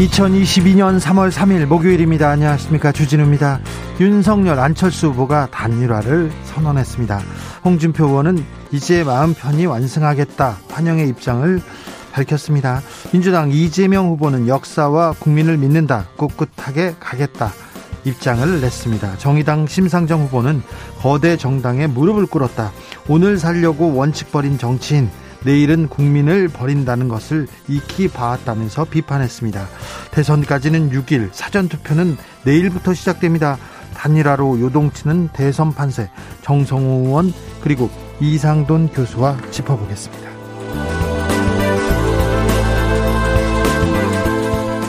2022년 3월 3일 목요일입니다. 안녕하십니까. 주진우입니다. 윤석열 안철수 후보가 단일화를 선언했습니다. 홍준표 의원은 이제 마음 편히 완성하겠다 환영의 입장을 밝혔습니다. 민주당 이재명 후보는 역사와 국민을 믿는다 꿋꿋하게 가겠다 입장을 냈습니다. 정의당 심상정 후보는 거대 정당에 무릎을 꿇었다. 오늘 살려고 원칙 버린 정치인 내일은 국민을 버린다는 것을 익히 봐왔다면서 비판했습니다. 대선까지는 6일, 사전투표는 내일부터 시작됩니다. 단일화로 요동치는 대선 판세, 정성호 의원 그리고 이상돈 교수와 짚어보겠습니다.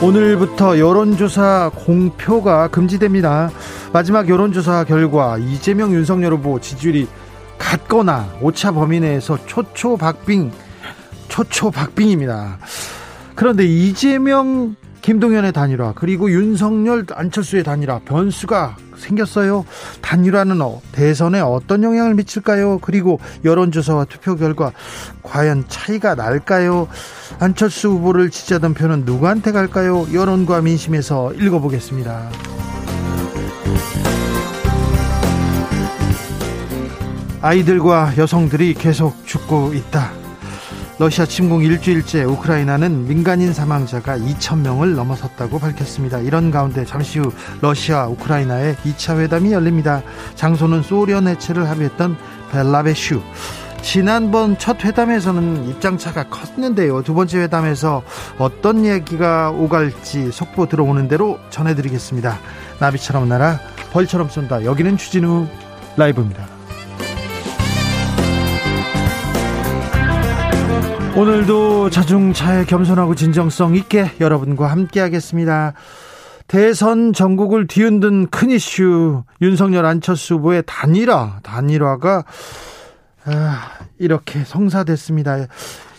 오늘부터 여론조사 공표가 금지됩니다. 마지막 여론조사 결과 이재명 윤석열 후보 지지율이 같거나 오차 범위 내에서 초초박빙 초초박빙입니다. 그런데 이재명 김동연의 단일화 그리고 윤석열 안철수의 단일화 변수가 생겼어요. 단일화는 어, 대선에 어떤 영향을 미칠까요? 그리고 여론조사와 투표 결과 과연 차이가 날까요? 안철수 후보를 지지하던 표는 누구한테 갈까요? 여론과 민심에서 읽어보겠습니다. 아이들과 여성들이 계속 죽고 있다. 러시아 침공 일주일째 우크라이나는 민간인 사망자가 2천명을 넘어섰다고 밝혔습니다. 이런 가운데 잠시 후 러시아 우크라이나의 2차 회담이 열립니다. 장소는 소련 해체를 합의했던 벨라베슈. 지난번 첫 회담에서는 입장차가 컸는데요. 두 번째 회담에서 어떤 얘기가 오갈지 속보 들어오는 대로 전해드리겠습니다. 나비처럼 날아 벌처럼 쏜다. 여기는 추진우 라이브입니다. 오늘도 자중차에 겸손하고 진정성 있게 여러분과 함께하겠습니다. 대선 전국을 뒤흔든 큰 이슈 윤석열 안철수 후보의 단일화 단일화가 아, 이렇게 성사됐습니다.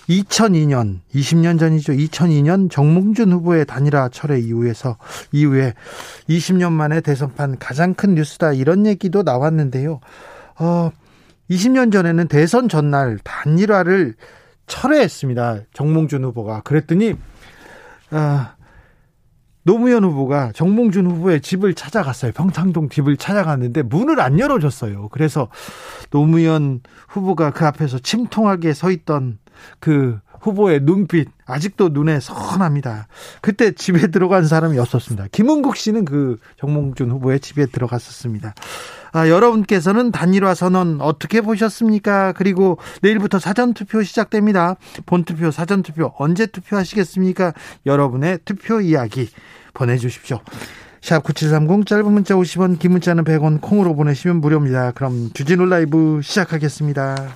2002년 20년 전이죠. 2002년 정몽준 후보의 단일화 철회 이후에서 이후에 20년 만에 대선판 가장 큰 뉴스다 이런 얘기도 나왔는데요. 어 20년 전에는 대선 전날 단일화를 철회했습니다. 정몽준 후보가. 그랬더니 아, 노무현 후보가 정몽준 후보의 집을 찾아갔어요. 평창동 집을 찾아갔는데 문을 안 열어줬어요. 그래서 노무현 후보가 그 앞에서 침통하게 서 있던 그 후보의 눈빛 아직도 눈에 선합니다. 그때 집에 들어간 사람이 없었습니다. 김은국 씨는 그 정몽준 후보의 집에 들어갔었습니다. 아, 여러분께서는 단일화 선언 어떻게 보셨습니까? 그리고 내일부터 사전투표 시작됩니다. 본투표, 사전투표 언제 투표하시겠습니까? 여러분의 투표 이야기 보내주십시오. 샵 9730 짧은 문자 50원 긴 문자는 100원 콩으로 보내시면 무료입니다. 그럼 주진우 라이브 시작하겠습니다.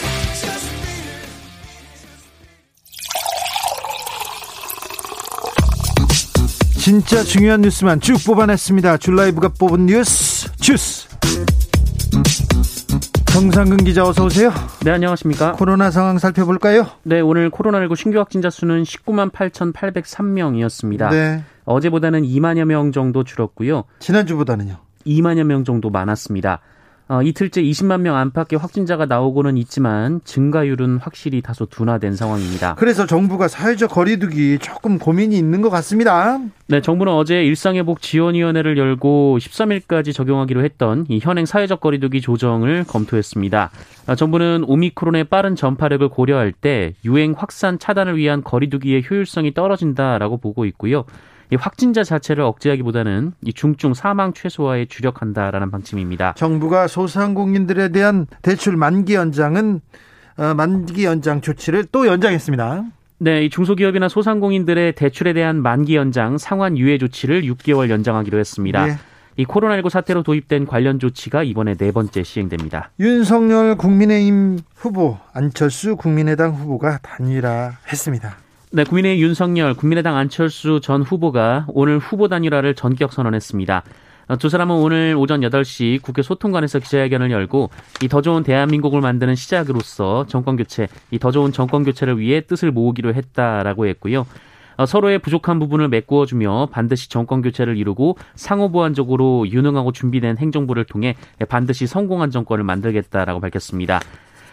진짜 중요한 뉴스만 쭉 뽑아냈습니다. 줄라이브가 뽑은 뉴스 주스. 정상근 기자 어서 오세요. 네, 안녕하십니까? 코로나 상황 살펴볼까요? 네, 오늘 코로나19 신규 확진자 수는 19만 8,803명이었습니다. 네. 어제보다는 2만여 명 정도 줄었고요. 지난주보다는요? 2만여 명 정도 많았습니다. 어, 이틀째 20만 명 안팎의 확진자가 나오고는 있지만 증가율은 확실히 다소 둔화된 상황입니다. 그래서 정부가 사회적 거리두기 조금 고민이 있는 것 같습니다. 네, 정부는 어제 일상회복 지원위원회를 열고 13일까지 적용하기로 했던 이 현행 사회적 거리두기 조정을 검토했습니다. 아, 정부는 오미크론의 빠른 전파력을 고려할 때 유행 확산 차단을 위한 거리두기의 효율성이 떨어진다라고 보고 있고요. 이 확진자 자체를 억제하기보다는 이 중증 사망 최소화에 주력한다라는 방침입니다. 정부가 소상공인들에 대한 대출 만기 연장은 어, 만기 연장 조치를 또 연장했습니다. 네, 이 중소기업이나 소상공인들의 대출에 대한 만기 연장 상환 유예 조치를 6개월 연장하기로 했습니다. 네. 이 코로나19 사태로 도입된 관련 조치가 이번에 네 번째 시행됩니다. 윤석열 국민의힘 후보, 안철수 국민의당 후보가 단일화했습니다. 네, 국민의힘 윤석열, 국민의당 안철수 전 후보가 오늘 후보 단일화를 전격 선언했습니다. 두 사람은 오늘 오전 8시 국회 소통관에서 기자회견을 열고 이 더 좋은 대한민국을 만드는 시작으로서 정권 교체, 이 더 좋은 정권 교체를 위해 뜻을 모으기로 했다라고 했고요. 어, 서로의 부족한 부분을 메꾸어주며 반드시 정권 교체를 이루고 상호 보완적으로 유능하고 준비된 행정부를 통해 반드시 성공한 정권을 만들겠다라고 밝혔습니다.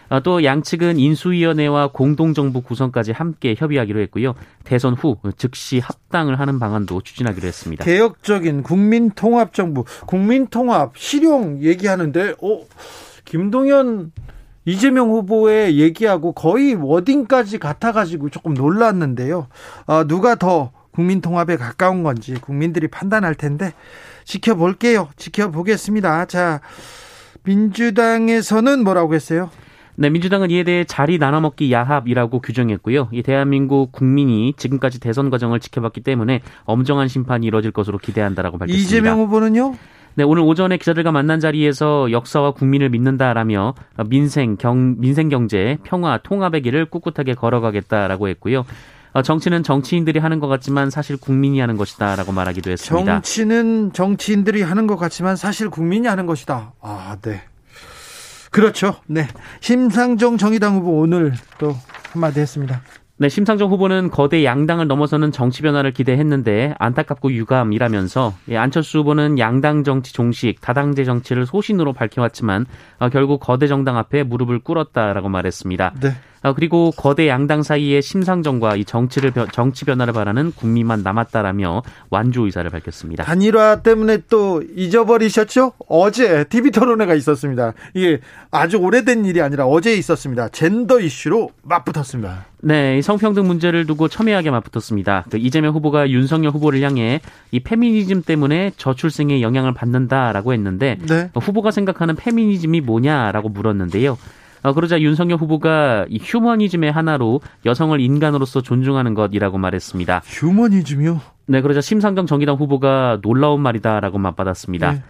어, 또 양측은 인수위원회와 공동정부 구성까지 함께 협의하기로 했고요. 대선 후 즉시 합당을 하는 방안도 추진하기로 했습니다. 개혁적인 국민통합정부, 국민통합 실용 얘기하는데, 어, 김동연 이재명 후보의 얘기하고 거의 워딩까지 같아가지고 조금 놀랐는데요. 어, 누가 더 국민통합에 가까운 건지 국민들이 판단할 텐데 지켜볼게요. 지켜보겠습니다. 자, 민주당에서는 뭐라고 했어요? 네, 민주당은 이에 대해 자리 나눠먹기 야합이라고 규정했고요. 이 대한민국 국민이 지금까지 대선 과정을 지켜봤기 때문에 엄정한 심판이 이뤄질 것으로 기대한다라고 밝혔습니다. 이재명 후보는요? 네, 오늘 오전에 기자들과 만난 자리에서 역사와 국민을 믿는다라며 민생, 경, 민생 경제, 평화, 통합의 길을 꿋꿋하게 걸어가겠다라고 했고요. 어, 정치는 정치인들이 하는 것 같지만 사실 국민이 하는 것이다라고 말하기도 했습니다. 정치는 정치인들이 하는 것 같지만 사실 국민이 하는 것이다. 아, 네. 그렇죠. 네. 심상정 정의당 후보 오늘 또 한마디 했습니다. 네, 심상정 후보는 거대 양당을 넘어서는 정치 변화를 기대했는데 안타깝고 유감이라면서 예, 안철수 후보는 양당 정치 종식, 다당제 정치를 소신으로 밝혀왔지만 어, 결국 거대 정당 앞에 무릎을 꿇었다라고 말했습니다. 네. 어, 그리고 거대 양당 사이의 심상정과 이 정치를 정치 변화를 바라는 국민만 남았다라며 완주 의사를 밝혔습니다. 단일화 때문에 또 잊어버리셨죠? 어제 TV 토론회가 있었습니다. 이게 아주 오래된 일이 아니라 어제 있었습니다. 젠더 이슈로 맞붙었습니다. 네, 성평등 문제를 두고 첨예하게 맞붙었습니다. 그 이재명 후보가 윤석열 후보를 향해 이 페미니즘 때문에 저출생에 영향을 받는다라고 했는데 네. 후보가 생각하는 페미니즘이 뭐냐라고 물었는데요. 어, 그러자 윤석열 후보가 이 휴머니즘의 하나로 여성을 인간으로서 존중하는 것이라고 말했습니다. 휴머니즘이요? 네, 그러자 심상정 정의당 후보가 놀라운 말이다라고 맞받았습니다. 네.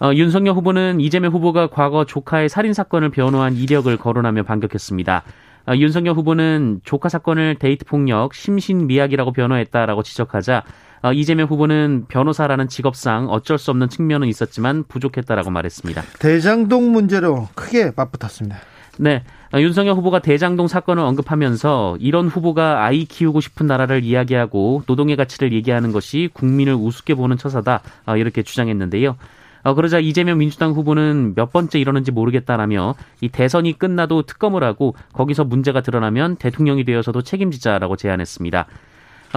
어, 윤석열 후보는 이재명 후보가 과거 조카의 살인 사건을 변호한 이력을 거론하며 반격했습니다. 어, 윤석열 후보는 조카 사건을 데이트 폭력, 심신 미약이라고 변호했다라고 지적하자 어, 이재명 후보는 변호사라는 직업상 어쩔 수 없는 측면은 있었지만 부족했다라고 말했습니다. 대장동 문제로 크게 맞붙었습니다. 네. 어, 윤석열 후보가 대장동 사건을 언급하면서 이런 후보가 아이 키우고 싶은 나라를 이야기하고 노동의 가치를 얘기하는 것이 국민을 우습게 보는 처사다. 어, 이렇게 주장했는데요. 어, 그러자 이재명 민주당 후보는 몇 번째 이러는지 모르겠다라며 이 대선이 끝나도 특검을 하고 거기서 문제가 드러나면 대통령이 되어서도 책임지자라고 제안했습니다.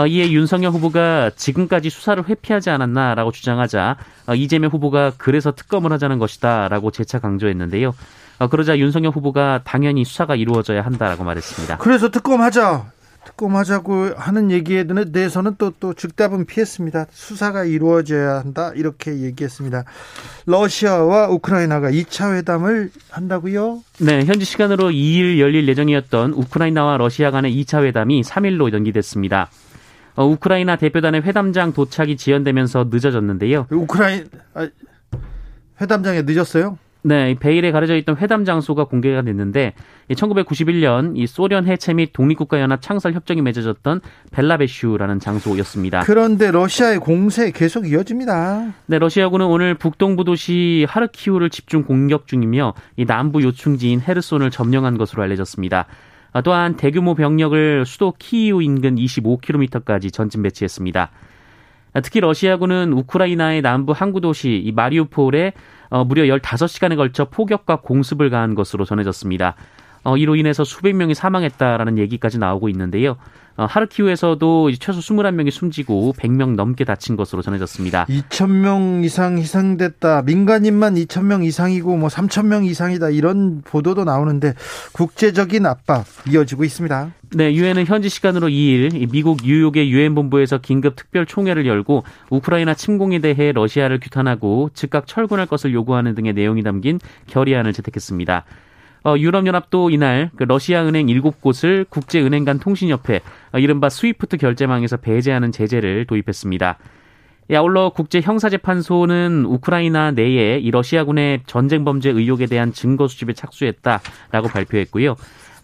이에 윤석열 후보가 지금까지 수사를 회피하지 않았나라고 주장하자 이재명 후보가 그래서 특검을 하자는 것이다라고 재차 강조했는데요. 어, 그러자 윤석열 후보가 당연히 수사가 이루어져야 한다라고 말했습니다. 그래서 특검하자. 특검하자고 하는 얘기에 대해서는 또, 또 즉답은 피했습니다. 수사가 이루어져야 한다. 이렇게 얘기했습니다. 러시아와 우크라이나가 2차 회담을 한다고요? 네, 현지 시간으로 2일 열릴 예정이었던 우크라이나와 러시아 간의 2차 회담이 3일로 연기됐습니다. 어, 우크라이나 대표단의 회담장 도착이 지연되면서 늦어졌는데요. 우크라이나 아, 회담장에 늦었어요? 네, 베일에 가려져 있던 회담 장소가 공개가 됐는데 1991년 이 소련 해체 및 독립국가연합 창설 협정이 맺어졌던 벨라베슈라는 장소였습니다. 그런데 러시아의 공세 계속 이어집니다. 네, 러시아군은 오늘 북동부 도시 하르키우를 집중 공격 중이며 이 남부 요충지인 헤르손을 점령한 것으로 알려졌습니다. 아, 또한 대규모 병력을 수도 키이우 인근 25km까지 전진 배치했습니다. 특히 러시아군은 우크라이나의 남부 항구 도시 이 마리우폴에 어, 무려 15시간에 걸쳐 포격과 공습을 가한 것으로 전해졌습니다. 어, 이로 인해서 수백 명이 사망했다라는 얘기까지 나오고 있는데요. 어, 하르키우에서도 최소 21명이 숨지고 100명 넘게 다친 것으로 전해졌습니다. 2,000명 이상 희생됐다. 민간인만 2,000명 이상이고 뭐 3,000명 이상이다. 이런 보도도 나오는데 국제적인 압박 이어지고 있습니다. 네, 유엔은 현지 시간으로 2일 미국 뉴욕의 유엔 본부에서 긴급 특별 총회를 열고 우크라이나 침공에 대해 러시아를 규탄하고 즉각 철군할 것을 요구하는 등의 내용이 담긴 결의안을 채택했습니다. 어, 유럽연합도 이날 그 러시아 은행 7곳을 국제은행 간 통신협회, 어, 이른바 스위프트 결제망에서 배제하는 제재를 도입했습니다. 아울러 국제형사재판소는 우크라이나 내에 이 러시아군의 전쟁 범죄 의혹에 대한 증거 수집에 착수했다라고 발표했고요.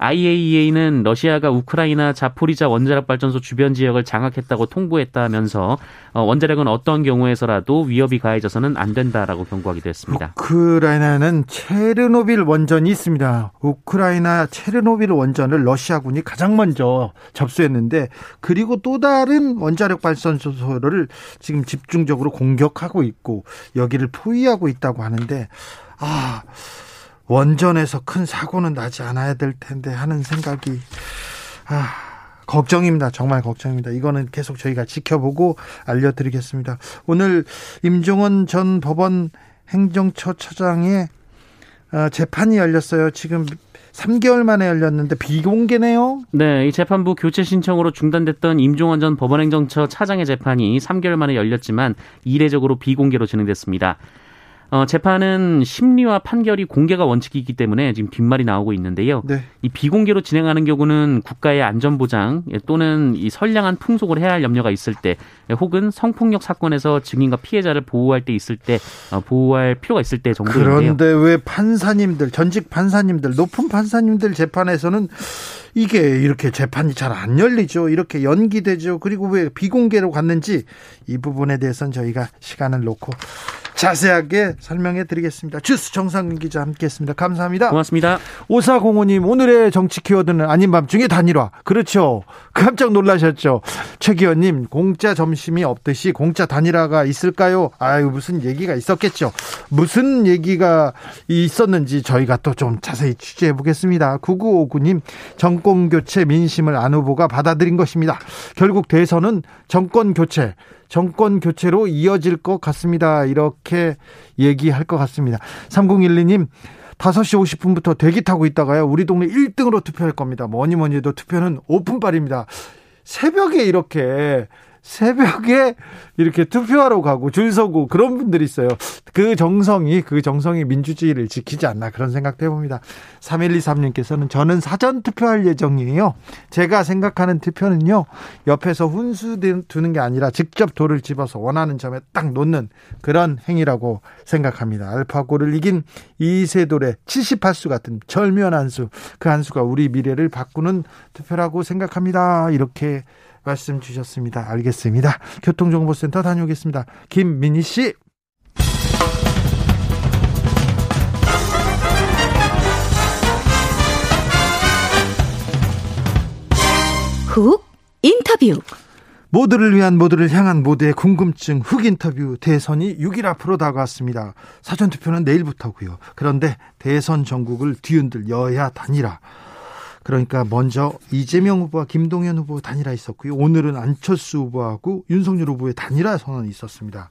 IAEA는 러시아가 우크라이나 자포리자 원자력 발전소 주변 지역을 장악했다고 통보했다면서 어, 원자력은 어떤 경우에서라도 위협이 가해져서는 안 된다라고 경고하기도 했습니다. 우크라이나는 체르노빌 원전이 있습니다. 우크라이나 체르노빌 원전을 러시아군이 가장 먼저 접수했는데 그리고 또 다른 원자력 발전소를 지금 집중적으로 공격하고 있고 여기를 포위하고 있다고 하는데 아 원전에서 큰 사고는 나지 않아야 될 텐데 하는 생각이 아, 걱정입니다. 정말 걱정입니다. 이거는 계속 저희가 지켜보고 알려드리겠습니다. 오늘 임종원 전 법원 행정처 처장의 어, 재판이 열렸어요. 지금 3개월 만에 열렸는데 비공개네요. 네, 이 재판부 교체 신청으로 중단됐던 임종원 전 법원행정처 차장의 재판이 3개월 만에 열렸지만 이례적으로 비공개로 진행됐습니다. 어, 재판은 심리와 판결이 공개가 원칙이기 때문에 지금 뒷말이 나오고 있는데요. 네. 이 비공개로 진행하는 경우는 국가의 안전보장 또는 이 선량한 풍속을 해야 할 염려가 있을 때 혹은 성폭력 사건에서 증인과 피해자를 보호할 때 있을 때 어, 보호할 필요가 있을 때 정도인데요. 그런데 왜 판사님들, 전직 판사님들, 높은 판사님들 재판에서는 이게 이렇게 재판이 잘 안 열리죠. 이렇게 연기되죠. 그리고 왜 비공개로 갔는지 이 부분에 대해서는 저희가 시간을 놓고 자세하게 설명해 드리겠습니다. 주스 정상근 기자 함께 했습니다. 감사합니다. 고맙습니다. 오사공호님, 오늘의 정치 키워드는 아닌 밤중에 단일화. 그렇죠. 깜짝 놀라셨죠. 최기현님, 공짜 점심이 없듯이 공짜 단일화가 있을까요? 아유, 무슨 얘기가 있었겠죠. 무슨 얘기가 있었는지 저희가 또 좀 자세히 취재해 보겠습니다. 9959님, 정권 교체 민심을 안 후보가 받아들인 것입니다. 결국 대선은 정권 교체, 정권 교체로 이어질 것 같습니다. 이렇게 얘기할 것 같습니다. 3012님, 5시 50분부터 대기 타고 있다가요. 우리 동네 1등으로 투표할 겁니다. 뭐니 뭐니 해도 투표는 오픈빨입니다. 새벽에 이렇게 새벽에 이렇게 투표하러 가고 줄 서고 그런 분들이 있어요. 그 정성이 그 정성이 민주주의를 지키지 않나 그런 생각도 해봅니다. 3123님께서는 저는 사전 투표할 예정이에요. 제가 생각하는 투표는요. 옆에서 훈수 두는 게 아니라 직접 돌을 집어서 원하는 점에 딱 놓는 그런 행위라고 생각합니다. 알파고를 이긴 이세돌의 78수 같은 절묘한 한 수. 그 한 수가 우리 미래를 바꾸는 투표라고 생각합니다. 이렇게 말씀 주셨습니다. 알겠습니다. 교통정보센터 다녀오겠습니다. 김민희 씨. 훅 인터뷰. 모두를 위한 모두를 향한 모두의 궁금증 흑 인터뷰 대선이 6일 앞으로 다가왔습니다. 사전투표는 내일부터고요. 그런데 대선 전국을 뒤흔들 여야 단일화 그러니까 먼저 이재명 후보와 김동연 후보 단일화 있었고요. 오늘은 안철수 후보하고 윤석열 후보의 단일화 선언이 있었습니다.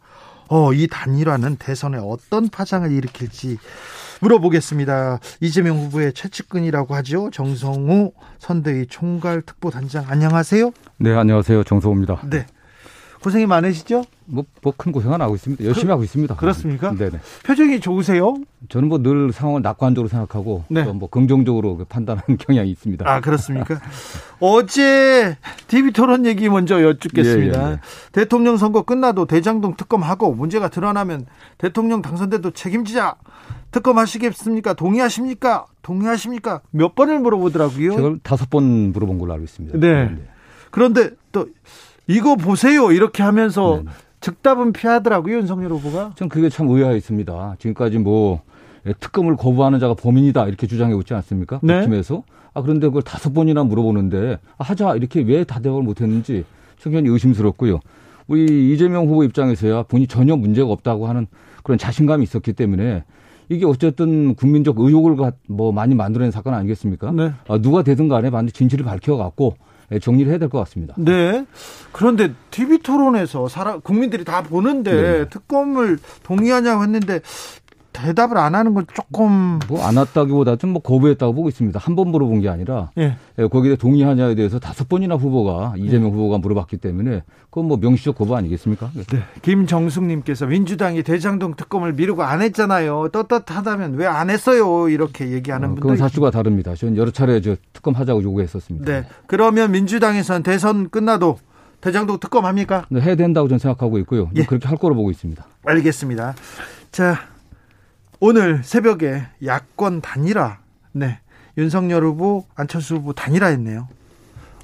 어, 이 단일화는 대선에 어떤 파장을 일으킬지 물어보겠습니다. 이재명 후보의 최측근이라고 하죠. 정성호 선대위 총괄 특보단장 안녕하세요. 네, 안녕하세요. 정성호입니다. 네. 고생이 많으시죠? 뭐, 뭐큰 고생은 하고 있습니다. 열심히 그, 하고 있습니다. 그렇습니까? 네네. 표정이 좋으세요? 저는 뭐 늘 상황을 낙관적으로 생각하고 네. 또뭐 긍정적으로 그 판단하는 경향이 있습니다. 아 그렇습니까? 어제 TV 토론 얘기 먼저 여쭙겠습니다. 예, 예, 예. 대통령 선거 끝나도 대장동 특검하고 문제가 드러나면 대통령 당선돼도 책임지자. 특검하시겠습니까? 동의하십니까? 동의하십니까? 몇 번을 물어보더라고요. 제가 다섯 번 물어본 걸로 알고 있습니다. 네. 네. 그런데 또 이거 보세요 이렇게 하면서 네네. 즉답은 피하더라고요 윤석열 후보가. 전 그게 참 의아했습니다. 지금까지 뭐 특검을 거부하는 자가 범인이다 이렇게 주장해 오지 않습니까? 네. 팀에서. 아 그런데 그걸 다섯 번이나 물어보는데 아, 하자 이렇게 왜 다 대답을 못했는지 상당히 의심스럽고요. 우리 이재명 후보 입장에서야 본인이 전혀 문제가 없다고 하는 그런 자신감이 있었기 때문에 이게 어쨌든 국민적 의혹을 뭐 많이 만들어낸 사건 아니겠습니까? 네. 아, 누가 되든 간에 반드시 진실을 밝혀갖고 예, 정리를 해야 될 것 같습니다. 네. 그런데 TV 토론에서 사람 국민들이 다 보는데 네. 특검을 동의하냐고 했는데 대답을 안 하는 건 조금 뭐 안 왔다기보다 좀 뭐 거부했다고 보고 있습니다. 한 번 물어본 게 아니라 예. 예. 거기에 동의하냐에 대해서 다섯 번이나 후보가 이재명 예. 후보가 물어봤기 때문에 그건 뭐 명시적 거부 아니겠습니까? 네. 김정숙님께서 민주당이 대장동 특검을 미루고 안 했잖아요. 떳떳하다면 왜 안 했어요? 이렇게 얘기하는 어, 분들 그건 사주가 다릅니다. 저는 여러 차례 저 특검 하자고 요구했었습니다. 네. 그러면 민주당에서는 대선 끝나도 대장동 특검 합니까? 네, 해야 된다고 저는 생각하고 있고요. 예. 그렇게 할 거로 보고 있습니다. 알겠습니다. 자, 오늘 새벽에 야권 단일화, 네. 윤석열 후보, 안철수 후보 단일화 했네요.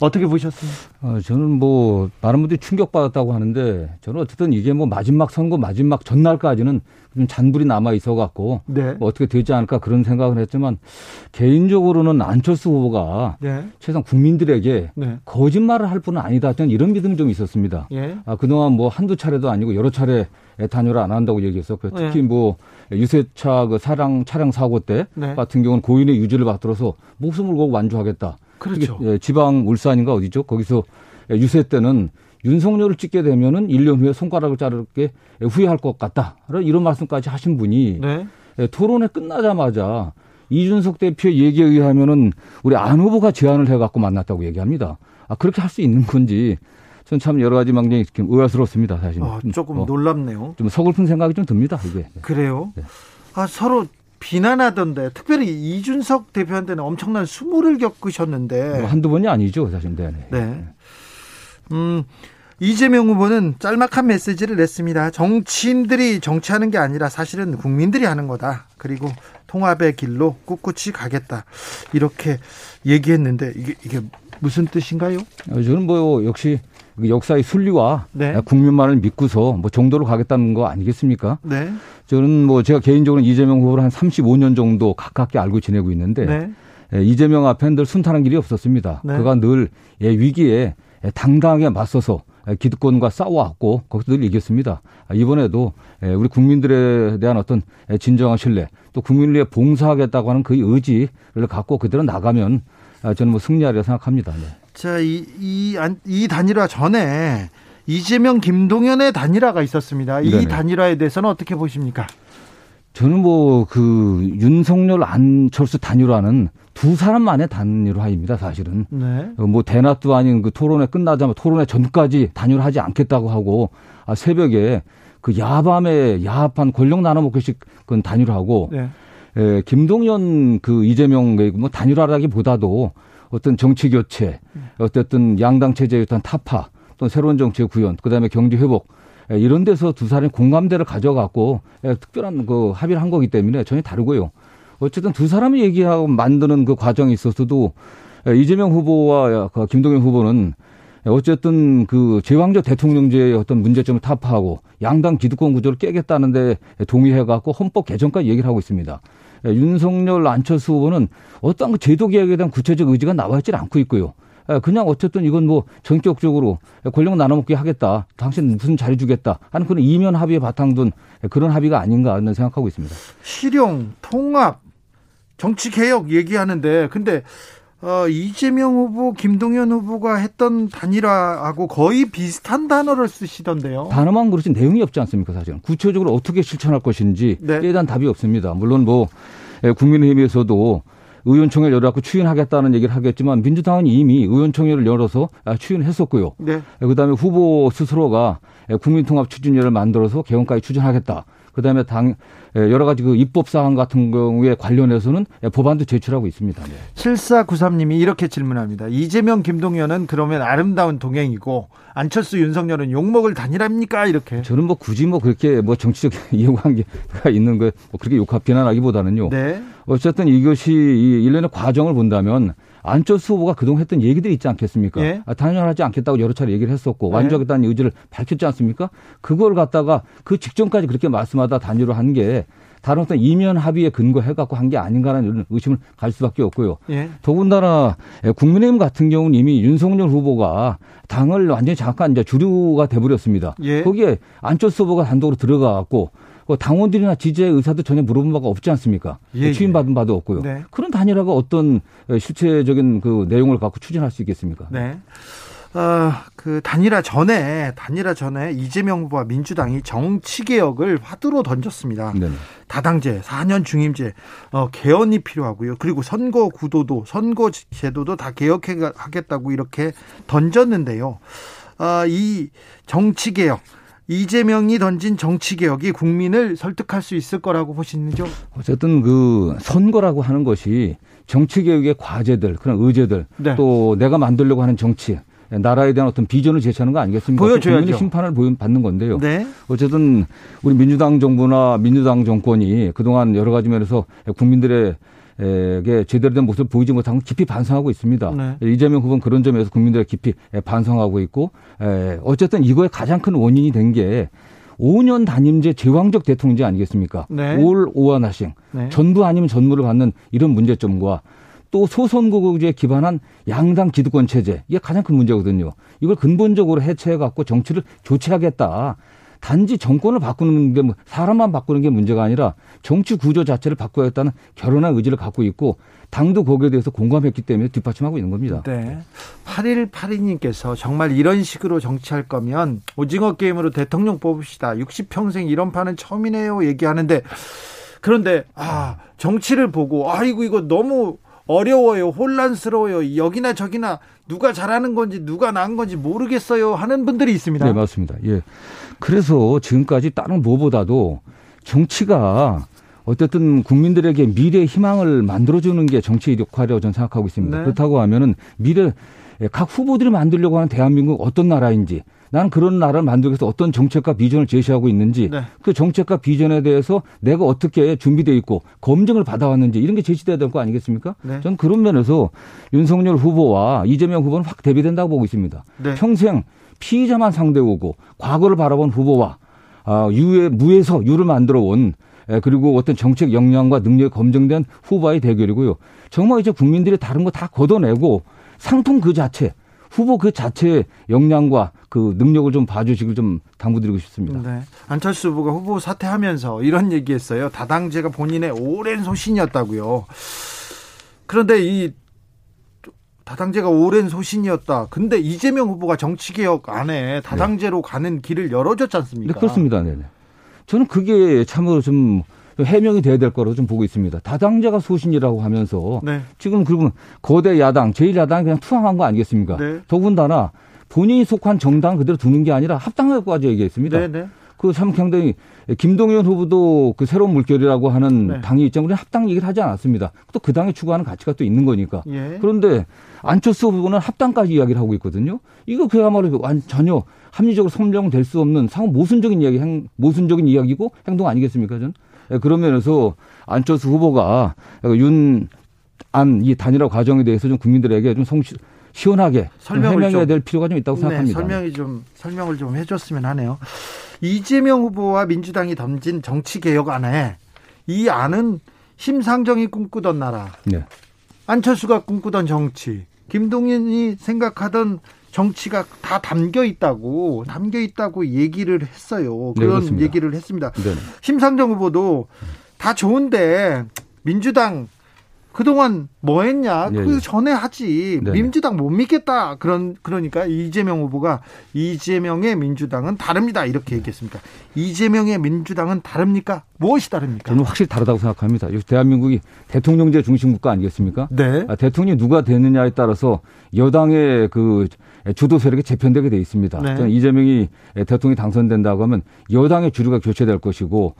어떻게 보셨어요? 어, 저는 뭐 많은 분들이 충격받았다고 하는데 저는 어쨌든 이게 뭐 마지막 선거 마지막 전날까지는 좀 잔불이 남아 있어 갖고 네. 뭐 어떻게 되지 않을까 그런 생각을 했지만 개인적으로는 안철수 후보가 네. 최소한 국민들에게 네. 거짓말을 할 분은 아니다 저는 이런 믿음이 좀 있었습니다. 예. 아, 그동안 뭐 한두 차례도 아니고 여러 차례 단열을 안 한다고 얘기했었고요. 특히 예. 뭐 유세차 그 사랑 차량 사고 때 네. 같은 경우는 고인의 유지를 받들어서 목숨을 걸고 완주하겠다. 그렇죠. 예, 지방 울산인가 어디죠? 거기서 유세 때는 윤석열을 찍게 되면은 1년 후에 손가락을 자르게 후회할 것 같다. 이런 말씀까지 하신 분이 네. 예, 토론회 끝나자마자 이준석 대표 얘기에 의하면은 우리 안 후보가 제안을 해갖고 만났다고 얘기합니다. 아 그렇게 할 수 있는 건지 전참 여러 가지 망정이 의아스럽습니다 사실. 아, 조금 어, 놀랍네요. 좀 서글픈 생각이 좀 듭니다 이게. 그래요? 네. 아 서로 비난하던데 특별히 이준석 대표한테는 엄청난 수모를 겪으셨는데 뭐 한두 번이 아니죠 사실 네. 네. 음 이재명 후보는 짤막한 메시지를 냈습니다. 정치인들이 정치하는 게 아니라 사실은 국민들이 하는 거다. 그리고 통합의 길로 꿋꿋이 가겠다. 이렇게 얘기했는데 이게 이게 무슨 뜻인가요? 어, 저는 뭐 역시 그 역사의 순리와 네. 국민만을 믿고서 뭐 정도로 가겠다는 거 아니겠습니까? 네. 저는 뭐 제가 개인적으로 이재명 후보를 한 35년 정도 가깝게 알고 지내고 있는데 네. 예, 이재명 앞에 늘 순탄한 길이 없었습니다. 네. 그가 늘 예, 위기에 당당하게 맞서서 기득권과 싸워왔고 거기서 늘 이겼습니다. 이번에도 예, 우리 국민들에 대한 어떤 진정한 신뢰 또 국민을 위해 봉사하겠다고 하는 그 의지를 갖고 그대로 나가면 저는 뭐 승리하리라 생각합니다. 네. 자, 이, 이, 이 단일화 전에 이재명, 김동연의 단일화가 있었습니다. 이 네네. 단일화에 대해서는 어떻게 보십니까? 저는 뭐 그 윤석열 안철수 단일화는 두 사람만의 단일화입니다, 사실은. 네. 뭐 대낮도 아닌 그 토론회 끝나자마자 토론회 전까지 단일화하지 않겠다고 하고 아, 새벽에 그 야밤에 야합한 권력 나눠먹기식 그 단일화하고 네. 에, 김동연 그 이재명 뭐 단일화라기보다도 어떤 정치 교체, 어쨌든 양당 체제의 어떤 타파, 또 새로운 정치의 구현, 그다음에 경제 회복 예, 이런 데서 두 사람이 공감대를 가져갖고 예, 특별한 그 합의를 한 거기 때문에 전혀 다르고요. 어쨌든 두 사람이 얘기하고 만드는 그 과정에 있어서도 예, 이재명 후보와 그 김동연 후보는 어쨌든 그 제왕적 대통령제의 어떤 문제점을 타파하고 양당 기득권 구조를 깨겠다는데 동의해갖고 헌법 개정까지 얘기를 하고 있습니다. 예, 윤석열 안철수 후보는 어떤 그 제도 개혁에 대한 구체적 의지가 나와 있지 않고 있고요. 예, 그냥 어쨌든 이건 뭐 전격적으로 권력 나눠먹기 하겠다. 당신 무슨 자리 주겠다. 하는 그런 이면 합의에 바탕 둔 그런 합의가 아닌가 하는 생각하고 있습니다. 실용, 통합, 정치 개혁 얘기하는데 근데 어, 이재명 후보, 김동연 후보가 했던 단일화하고 거의 비슷한 단어를 쓰시던데요. 단어만 그렇지 내용이 없지 않습니까, 사실은. 구체적으로 어떻게 실천할 것인지 네. 에 대한 답이 없습니다. 물론 뭐 예, 국민의힘에서도 의원총회를 열어갖고 추인하겠다는 얘기를 하겠지만 민주당은 이미 의원총회를 열어서 아, 추인했었고요. 네. 예, 그다음에 후보 스스로가 예, 국민통합 추진위를 만들어서 개헌까지 추진하겠다. 그다음에 당 예, 여러 가지 그 입법 사항 같은 경우에 관련해서는 법안도 제출하고 있습니다. 네. 7493님이 이렇게 질문합니다. 이재명 김동연은 그러면 아름다운 동행이고 안철수 윤석열은 욕먹을 단일합니까? 이렇게. 저는 뭐 굳이 뭐 그렇게 뭐 정치적 이해관계가 있는 거뭐 그렇게 욕하 비난하기보다는요. 네. 어쨌든 이것이 이 일련의 과정을 본다면 안철수 후보가 그동안 했던 얘기들이 있지 않겠습니까? 예? 아, 단일화하지 않겠다고 여러 차례 얘기를 했었고 네. 완주하겠다는 의지를 밝혔지 않습니까? 그걸 갖다가 그 직전까지 그렇게 말씀하다 단일화한 게 다른 어떤 이면 합의에 근거해 갖고 한 게 아닌가라는 이런 의심을 갈 수밖에 없고요. 예. 더군다나 국민의힘 같은 경우는 이미 윤석열 후보가 당을 완전히 잠깐 이제 주류가 돼버렸습니다. 예. 거기에 안철수 후보가 단독으로 들어가 갖고 그 당원들이나 지지의 의사도 전혀 물어본 바가 없지 않습니까? 예, 취임받은 예. 바도 없고요. 네. 그런 단일화가 어떤 실체적인 그 내용을 갖고 추진할 수 있겠습니까? 네. 어, 그 단일화 전에 단일화 전에 이재명 후보와 민주당이 정치 개혁을 화두로 던졌습니다. 네 다당제, 4년 중임제, 어, 개헌이 필요하고요. 그리고 선거 구도도 선거 제도도 다 개혁하겠다고 이렇게 던졌는데요. 어, 이 정치 개혁 이재명이 던진 정치 개혁이 국민을 설득할 수 있을 거라고 보시는죠? 어쨌든 그 선거라고 하는 것이 정치 개혁의 과제들, 그런 의제들, 네. 또 내가 만들려고 하는 정치, 나라에 대한 어떤 비전을 제시하는 거 아니겠습니까? 보여줘야죠. 국민의 심판을 받는 건데요. 네. 어쨌든 우리 민주당 정부나 민주당 정권이 그동안 여러 가지 면에서 국민들의 에게 제대로 된 모습을 보이지 못한 건 깊이 반성하고 있습니다. 네. 이재명 후보는 그런 점에서 국민들의 깊이 반성하고 있고 에 어쨌든 이거의 가장 큰 원인이 된 게 5년 단임제 제왕적 대통령제 아니겠습니까? 네. 올 오한하싱 네. 전부 아니면 전무를 받는 이런 문제점과 또 소선거구제에 기반한 양당 기득권 체제 이게 가장 큰 문제거든요. 이걸 근본적으로 해체해 갖고 정치를 교체하겠다. 단지 정권을 바꾸는 게뭐 사람만 바꾸는 게 문제가 아니라 정치 구조 자체를 바꿔야겠다는 결혼한 의지를 갖고 있고 당도 거기에 대해서 공감했기 때문에 뒷받침하고 있는 겁니다. 네. 8182님께서 정말 이런 식으로 정치할 거면 오징어 게임으로 대통령 뽑읍시다. 60평생 이런 판은 처음이네요. 얘기하는데 그런데 아 정치를 보고 아이고 이거 너무 어려워요, 혼란스러워요, 여기나 저기나 누가 잘하는 건지 누가 나은 건지 모르겠어요 하는 분들이 있습니다. 네, 맞습니다. 예. 그래서 지금까지 다른 무엇보다도 정치가 어쨌든 국민들에게 미래 희망을 만들어주는 게 정치의 역할이라고 저는 생각하고 있습니다. 네. 그렇다고 하면은 미래 각 후보들이 만들려고 하는 대한민국 어떤 나라인지 나는 그런 나라를 만들기 위해서 어떤 정책과 비전을 제시하고 있는지 네. 그 정책과 비전에 대해서 내가 어떻게 준비되어 있고 검증을 받아왔는지 이런 게 제시돼야 될 거 아니겠습니까? 네. 저는 그런 면에서 윤석열 후보와 이재명 후보는 확 대비된다고 보고 있습니다. 네. 평생 피의자만 상대오고 과거를 바라본 후보와 아, 유에 무에서 유를 만들어 온 그리고 어떤 정책 역량과 능력이 검증된 후보와의 대결이고요. 정말 이제 국민들이 다른 거 다 걷어내고 상품 그 자체 후보 그 자체의 역량과 그 능력을 좀 봐주시길 좀 당부드리고 싶습니다. 네. 안철수 후보가 후보 사퇴하면서 이런 얘기했어요. 다당제가 본인의 오랜 소신이었다고요. 그런데 이 다당제가 오랜 소신이었다. 근데 이재명 후보가 정치개혁 안에 다당제로 네. 가는 길을 열어줬지 않습니까? 네, 그렇습니다. 네. 저는 그게 참으로 좀 해명이 돼야 될 거라고 좀 보고 있습니다. 다당제가 소신이라고 하면서 네. 지금 그러면 거대 야당, 제1야당이 그냥 투항한 거 아니겠습니까? 네. 더군다나 본인이 속한 정당 그대로 두는 게 아니라 합당하고까지 얘기했습니다. 네, 네. 그참 상당히 김동연 후보도 그 새로운 물결이라고 하는 네. 당의 입장으로 합당 얘기를 하지 않았습니다. 또 그 당이 추구하는 가치가 또 있는 거니까. 예. 그런데 안철수 후보는 합당까지 이야기를 하고 있거든요. 이거 그야말로 전혀 합리적으로 설명될 수 없는 상호 모순적인 이야기, 행, 모순적인 이야기고 행동 아니겠습니까, 전? 예, 그런 면에서 안철수 후보가 윤, 안, 이 단일화 과정에 대해서 좀 국민들에게 좀 성, 시원하게 설명을 해야 될 필요가 좀 있다고 네, 생각합니다. 설명이 좀 설명을 좀 해줬으면 하네요. 이재명 후보와 민주당이 던진 정치 개혁 안에 이 안은 심상정이 꿈꾸던 나라, 네. 안철수가 꿈꾸던 정치, 김동연이 생각하던 정치가 다 담겨 있다고 담겨 있다고 얘기를 했어요. 네, 그런 네, 얘기를 했습니다. 네. 심상정 후보도 다 좋은데 민주당 그동안 뭐 했냐? 예, 그 예. 전에 하지. 네 민주당 못 믿겠다. 그런 그러니까 이재명 후보가 이재명의 민주당은 다릅니다. 이렇게 얘기했습니다. 이재명의 민주당은 다릅니까? 무엇이 다릅니까? 저는 확실히 다르다고 생각합니다. 대한민국이 대통령제 중심 국가 아니겠습니까? 네. 아, 대통령이 누가 되느냐에 따라서 여당의 그 주도 세력이 재편되게 돼 있습니다. 네. 저는 이재명이 대통령이 당선된다고 하면 여당의 주류가 교체될 것이고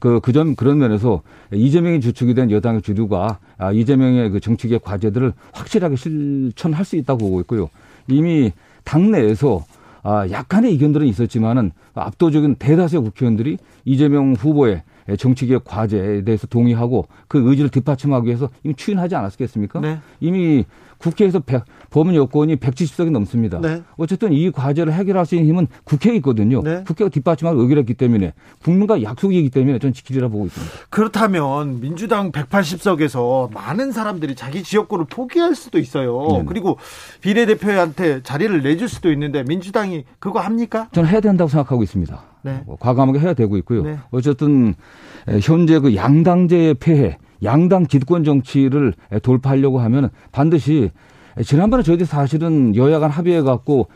그, 그 점, 그런 면에서 이재명이 주축이 된 여당의 주류가 아, 이재명의 그 정치계 과제들을 확실하게 실천할 수 있다고 보고 있고요. 이미 당내에서 아, 약간의 이견들은 있었지만은 압도적인 대다수의 국회의원들이 이재명 후보의 정치개혁 과제에 대해서 동의하고 그 의지를 뒷받침하기 위해서 이미 추인하지 않았겠습니까? 네. 이미 국회에서 100, 법원 여권이 170석이 넘습니다. 네. 어쨌든 이 과제를 해결할 수 있는 힘은 국회에 있거든요. 네. 국회가 뒷받침하고 의결했기 때문에 국민과 약속이기 때문에 저는 지키리라 보고 있습니다. 그렇다면 민주당 180석에서 많은 사람들이 자기 지역구를 포기할 수도 있어요. 네네. 그리고 비례대표한테 자리를 내줄 수도 있는데 민주당이 그거 합니까? 저는 해야 된다고 생각하고 있습니다. 네. 뭐 과감하게 해야 되고 있고요. 네. 어쨌든 현재 그 양당제의 폐해 양당 기득권 정치를 돌파하려고 하면 반드시 지난번에 저희들이 사실은 여야 간 합의해 갖고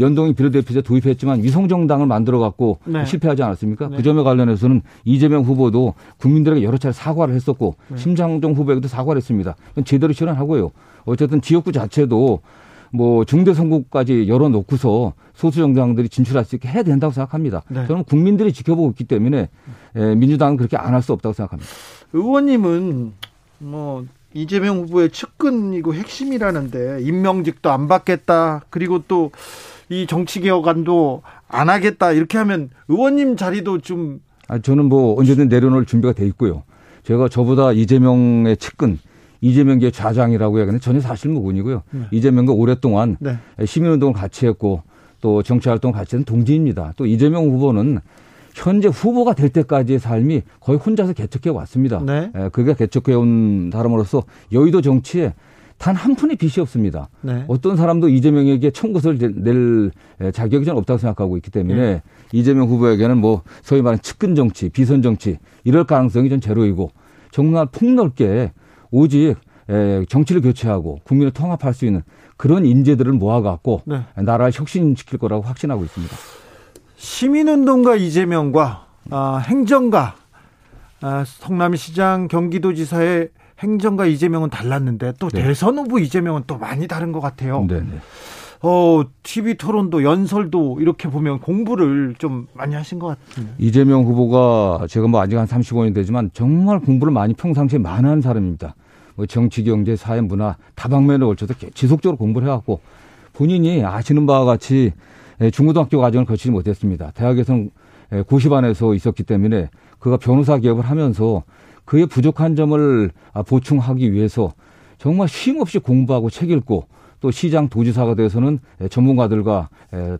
연동이 비례대표제 도입했지만 위성정당을 만들어 갖고 네. 실패하지 않았습니까? 네. 그 점에 관련해서는 이재명 후보도 국민들에게 여러 차례 사과를 했었고 네. 심상정 후보에게도 사과를 했습니다. 제대로 실현하고요. 어쨌든 지역구 자체도 뭐 중대 선거까지 열어놓고서 소수 정당들이 진출할 수 있게 해야 된다고 생각합니다. 네. 저는 국민들이 지켜보고 있기 때문에 민주당은 그렇게 안 할 수 없다고 생각합니다. 의원님은 뭐 이재명 후보의 측근이고 핵심이라는데 임명직도 안 받겠다. 그리고 또 이 정치 개혁안도 안 하겠다. 이렇게 하면 의원님 자리도 좀 아, 저는 뭐 언제든 내려놓을 준비가 돼 있고요. 제가 저보다 이재명의 측근 이재명계 좌장이라고 해야겠는데 전혀 사실무근이고요. 네. 이재명과 오랫동안 네. 시민운동을 같이 했고 또 정치 활동 같이 한 동지입니다. 또 이재명 후보는 현재 후보가 될 때까지의 삶이 거의 혼자서 개척해 왔습니다. 네. 예, 그게 개척해 온 사람으로서 여의도 정치에 단한 푼의 빚이 없습니다. 네. 어떤 사람도 이재명에게 청구서를 낼 자격이 전 없다고 생각하고 있기 때문에 네. 이재명 후보에게는 뭐 소위 말하는 측근 정치, 비선 정치 이럴 가능성이 전 제로이고 정말 폭넓게 오직 정치를 교체하고 국민을 통합할 수 있는 그런 인재들을 모아갖고 네. 나라를 혁신시킬 거라고 확신하고 있습니다. 시민운동가 이재명과 아, 행정가 아, 성남시장 경기도지사의 행정가 이재명은 달랐는데 또 네. 대선 후보 이재명은 또 많이 다른 것 같아요. 네, 네. 어, TV 토론도 연설도 이렇게 보면 공부를 좀 많이 하신 것 같은데. 이재명 후보가 제가 뭐 아직 한 35년 되지만 정말 공부를 많이 평상시에 많이 하는 사람입니다. 뭐 정치, 경제, 사회, 문화 다방면에 걸쳐서 지속적으로 공부를 해왔고 본인이 아시는 바와 같이 예, 중고등학교 과정을 거치지 못했습니다. 대학에서는 예, 고시반에서 있었기 때문에 그가 변호사 기업을 하면서 그의 부족한 점을 아, 보충하기 위해서 정말 쉼없이 공부하고 책 읽고 또 시장 도지사가 돼서는 예, 전문가들과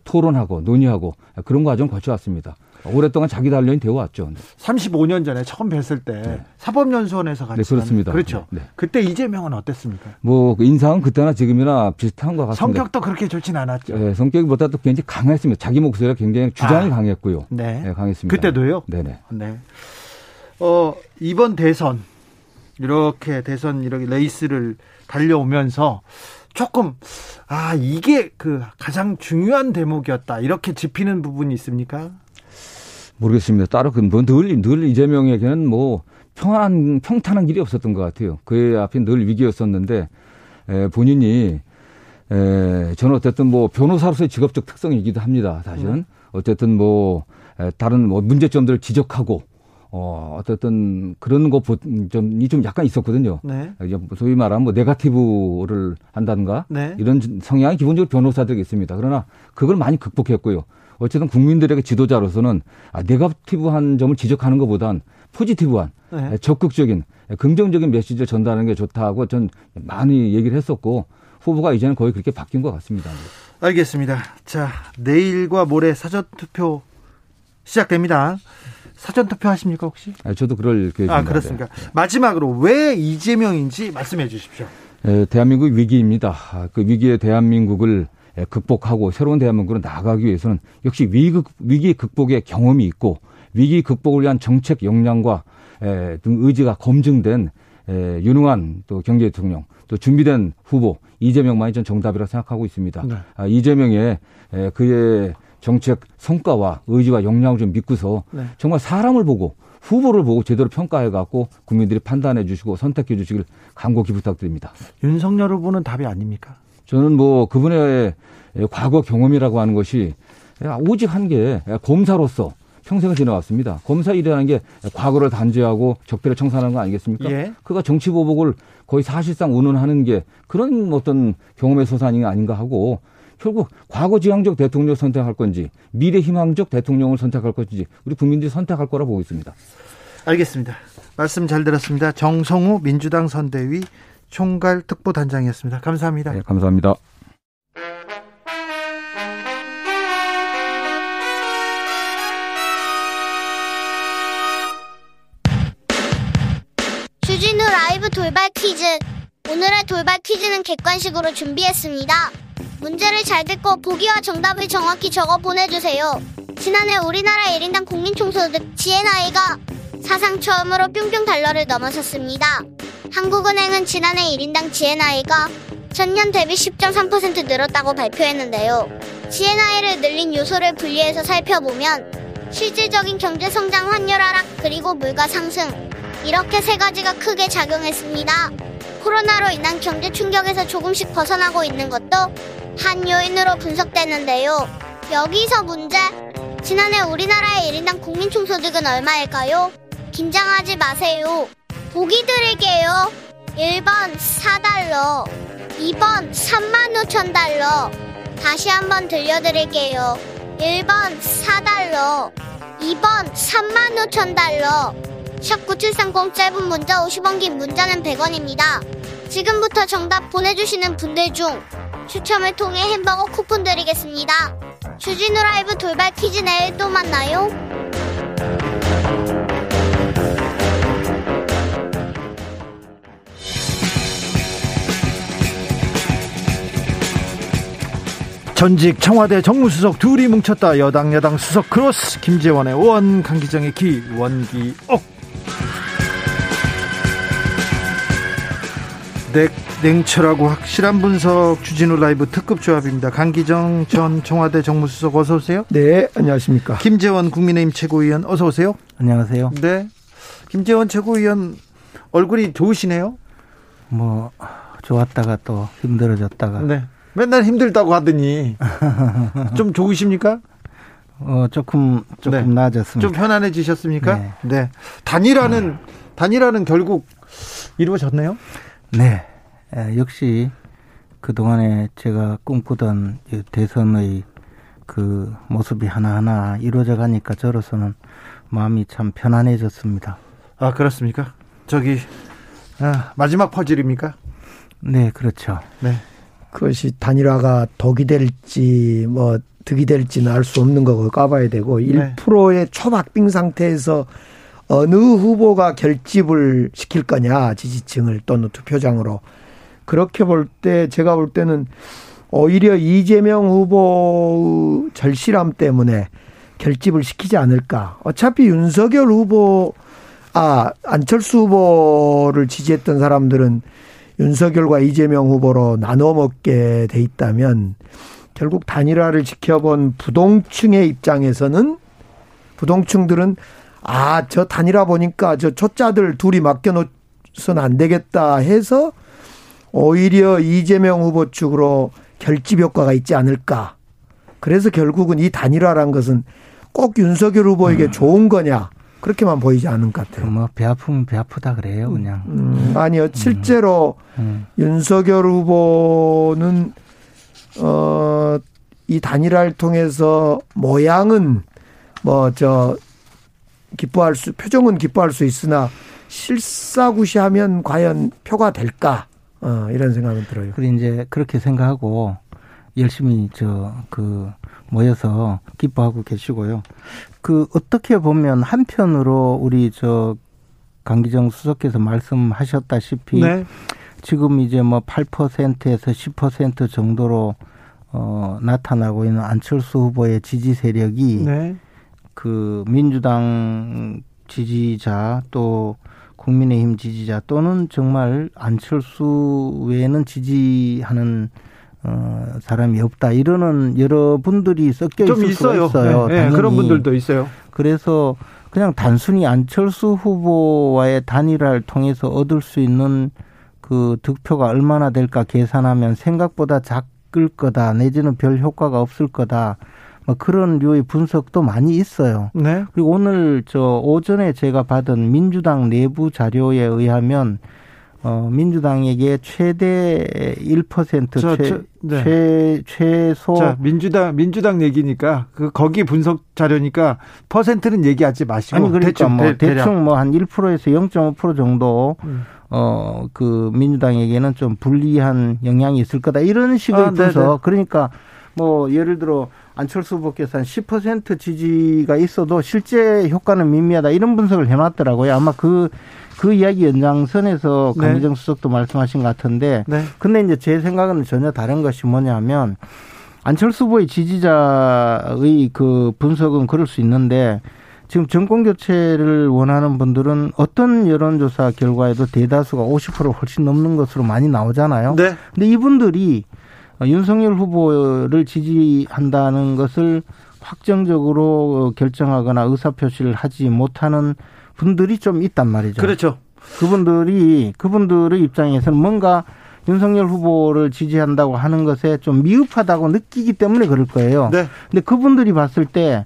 토론하고 논의하고 그런 과정 을 거쳐왔습니다. 오랫동안 자기 단련이 되어 왔죠. 35년 전에 처음 뵀을 때 네. 사법연수원에서 같이 네, 그렇습니다. 그렇죠. 네. 그때 이재명은 어땠습니까? 뭐그 인상은 그때나 지금이나 비슷한 것 같습니다. 성격도 그렇게 좋진 않았죠. 네, 성격보다도 굉장히 강했습니다. 자기 목소리가 굉장히 주장이 아, 강했고요. 네. 네, 강했습니다. 그때도요? 네네. 네. 어, 이번 대선 이렇게 대선 이렇게 레이스를 달려오면서 조금 아 이게 그 가장 중요한 대목이었다 이렇게 짚히는 부분이 있습니까? 모르겠습니다. 따로 그늘 늘 이재명에게는 뭐 평안 평탄한 길이 없었던 것 같아요. 그의 앞에 늘 위기였었는데 에, 본인이 에, 저는 어쨌든 뭐 변호사로서의 직업적 특성이기도 합니다. 사실은 음. 어쨌든 뭐 에, 다른 뭐 문제점들을 지적하고 어, 어쨌든 그런 거점이 좀 약간 있었거든요. 네. 소위 말하면 뭐 네가티브를 한다든가 네. 이런 성향이 기본적으로 변호사들에게 있습니다. 그러나 그걸 많이 극복했고요. 어쨌든 국민들에게 지도자로서는 아, 네거티브한 점을 지적하는 것보단 포지티브한 네. 적극적인 긍정적인 메시지를 전달하는 게 좋다고 전 많이 얘기를 했었고 후보가 이제는 거의 그렇게 바뀐 것 같습니다. 알겠습니다. 자, 내일과 모레 사전 투표 시작됩니다. 사전 투표 하십니까 혹시? 아, 저도 그럴 계획입니다. 아, 그렇습니까? 네. 마지막으로 왜 이재명인지 말씀해 주십시오. 에, 대한민국 위기입니다. 아, 그 위기의 대한민국을 예, 극복하고 새로운 대한민국으로 나아가기 위해서는 역시 위기, 위기 극복의 경험이 있고 위기 극복을 위한 정책 역량과 예, 등 의지가 검증된 예, 유능한 또 경제 대통령 또 준비된 후보 이재명만이 전 정답이라고 생각하고 있습니다. 네. 아, 이재명의 그의 정책 성과와 의지와 역량을 좀 믿고서 네. 정말 사람을 보고 후보를 보고 제대로 평가해 갖고 국민들이 판단해 주시고 선택해 주시길 간곡히 부탁드립니다. 윤석열 후보는 답이 아닙니까? 저는 뭐 그분의 과거 경험이라고 하는 것이 오직 한 게 검사로서 평생을 지나왔습니다. 검사 일이라는 게 과거를 단죄하고 적폐를 청산하는 거 아니겠습니까? 예. 그가 정치 보복을 거의 사실상 운운하는 게 그런 어떤 경험의 소산이 아닌가 하고 결국 과거 지향적 대통령을 선택할 건지 미래 희망적 대통령을 선택할 건지 우리 국민들이 선택할 거라 보고 있습니다. 알겠습니다. 말씀 잘 들었습니다. 정성우 민주당 선대위 총괄 특보단장이었습니다. 감사합니다. 네, 감사합니다. 주진우 라이브 돌발 퀴즈. 오늘의 돌발 퀴즈는 객관식으로 준비했습니다. 문제를 잘 듣고 보기와 정답을 정확히 적어 보내주세요. 지난해 우리나라 1인당 국민총소득 GNI가 사상 처음으로 뿅뿅 달러를 넘어섰습니다. 한국은행은 지난해 1인당 GNI가 전년 대비 10.3% 늘었다고 발표했는데요. GNI를 늘린 요소를 분리해서 살펴보면 실질적인 경제 성장 환율 하락 그리고 물가 상승 이렇게 세 가지가 크게 작용했습니다. 코로나로 인한 경제 충격에서 조금씩 벗어나고 있는 것도 한 요인으로 분석되는데요. 여기서 문제. 지난해 우리나라의 1인당 국민 총소득은 얼마일까요? 긴장하지 마세요. 보기 드릴게요. 1번 4달러, 2번 3만 5천 달러. 다시 한번 들려드릴게요. 1번 4달러, 2번 3만 5천 달러. 샵9730 짧은 문자 50원 긴 문자는 100원입니다. 지금부터 정답 보내주시는 분들 중 추첨을 통해 햄버거 쿠폰 드리겠습니다. 주진우 라이브 돌발 퀴즈 내일 또 만나요. 전직 청와대 정무수석 둘이 뭉쳤다 여당 야당 수석 크로스 김재원의 원 강기정의 기 원기옥 냉, 냉철하고 확실한 분석 주진우 라이브 특급 조합입니다. 강기정 전 청와대 정무수석 어서 오세요. 네, 안녕하십니까. 김재원 국민의힘 최고위원 어서 오세요. 안녕하세요. 네. 김재원 최고위원 얼굴이 좋으시네요. 뭐 좋았다가 또 힘들어졌다가. 네. 맨날 힘들다고 하더니 좀 좋으십니까? 어 조금 조금 네. 나아졌습니다. 좀 편안해지셨습니까? 네. 네. 단일화는 단일화는 결국 이루어졌네요. 네. 에, 역시 그 동안에 제가 꿈꾸던 대선의 그 모습이 하나하나 이루어져 가니까 저로서는 마음이 참 편안해졌습니다. 아 그렇습니까? 저기 아, 마지막 퍼즐입니까? 네, 그렇죠. 네. 그것이 단일화가 덕이 될지 뭐 득이 될지는 알 수 없는 거고 까봐야 되고 네. 1%의 초박빙 상태에서 어느 후보가 결집을 시킬 거냐 지지층을 또는 투표장으로 그렇게 볼 때 제가 볼 때는 오히려 이재명 후보 절실함 때문에 결집을 시키지 않을까. 어차피 윤석열 후보 아 안철수 후보를 지지했던 사람들은 윤석열과 이재명 후보로 나눠 먹게 돼 있다면 결국 단일화를 지켜본 부동층의 입장에서는 부동층들은 아, 저 단일화 보니까 저 초짜들 둘이 맡겨놓으선 안 되겠다 해서 오히려 이재명 후보 측으로 결집 효과가 있지 않을까. 그래서 결국은 이 단일화란 것은 꼭 윤석열 후보에게 음. 좋은 거냐. 그렇게만 보이지 않은 것 같아요. 뭐 배 아프면 배 아프다 그래요, 그냥. 음, 아니요, 음. 실제로 음. 윤석열 후보는 어 이 단일화를 통해서 모양은 뭐 저 기뻐할 수 표정은 기뻐할 수 있으나 실사구시하면 과연 표가 될까? 어, 이런 생각은 들어요. 그래 이제 그렇게 생각하고 열심히 저 그 모여서 기뻐하고 계시고요. 그 어떻게 보면 한편으로 우리 저 강기정 수석께서 말씀하셨다시피 네. 지금 이제 뭐 8%에서 10% 정도로 어 나타나고 있는 안철수 후보의 지지 세력이 네. 그 민주당 지지자 또 국민의힘 지지자 또는 정말 안철수 외에는 지지하는 어, 사람이 없다 이러는 여러분들이 섞여 있을 좀 있어요. 있어요. 네, 네, 그런 분들도 있어요. 그래서 그냥 단순히 안철수 후보와의 단일화를 통해서 얻을 수 있는 그 득표가 얼마나 될까 계산하면 생각보다 작을 거다 내지는 별 효과가 없을 거다. 뭐 그런 류의 분석도 많이 있어요. 네. 그리고 오늘 저 오전에 제가 받은 민주당 내부 자료에 의하면 어, 민주당에게 최대 1% 저, 최, 저, 네. 최, 최소. 자, 민주당, 민주당 얘기니까, 그, 거기 분석 자료니까, 퍼센트는 얘기하지 마시고. 아니, 그러니까 대충, 뭐, 대, 대충 뭐, 한 1%에서 0.5% 정도, 음. 어, 그, 민주당에게는 좀 불리한 영향이 있을 거다. 이런 식의 아, 분석. 그러니까, 뭐, 예를 들어, 안철수 후보께서 한 10% 지지가 있어도 실제 효과는 미미하다. 이런 분석을 해놨더라고요. 아마 그, 그 이야기 연장선에서 네. 강기정 네. 수석도 말씀하신 것 같은데 네. 근데 이제 제 생각은 전혀 다른 것이 뭐냐면 안철수 후보의 지지자의 그 분석은 그럴 수 있는데 지금 정권 교체를 원하는 분들은 어떤 여론조사 결과에도 대다수가 50% 훨씬 넘는 것으로 많이 나오잖아요. 네. 근데 이분들이 윤석열 후보를 지지한다는 것을 확정적으로 결정하거나 의사표시를 하지 못하는 분들이 좀 있단 말이죠. 그렇죠. 그분들이 그분들의 입장에서는 뭔가 윤석열 후보를 지지한다고 하는 것에 좀 미흡하다고 느끼기 때문에 그럴 거예요. 네. 근데 그분들이 봤을 때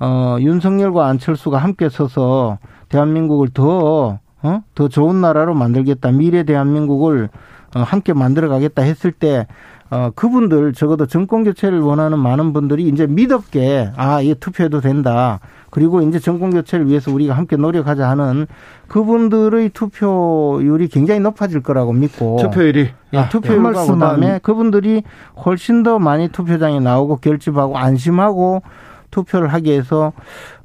어, 윤석열과 안철수가 함께 서서 대한민국을 더, 어? 더 좋은 나라로 만들겠다. 미래 대한민국을 어, 함께 만들어 가겠다 했을 때 어, 그분들 적어도 정권 교체를 원하는 많은 분들이 이제 믿었게 아, 이 투표해도 된다. 그리고 이제 정권 교체를 위해서 우리가 함께 노력하자 하는 그분들의 투표율이 굉장히 높아질 거라고 믿고 투표율이 예, 아, 투표율과 그다음에 그분들이 훨씬 더 많이 투표장에 나오고 결집하고 안심하고 투표를 하기 위해서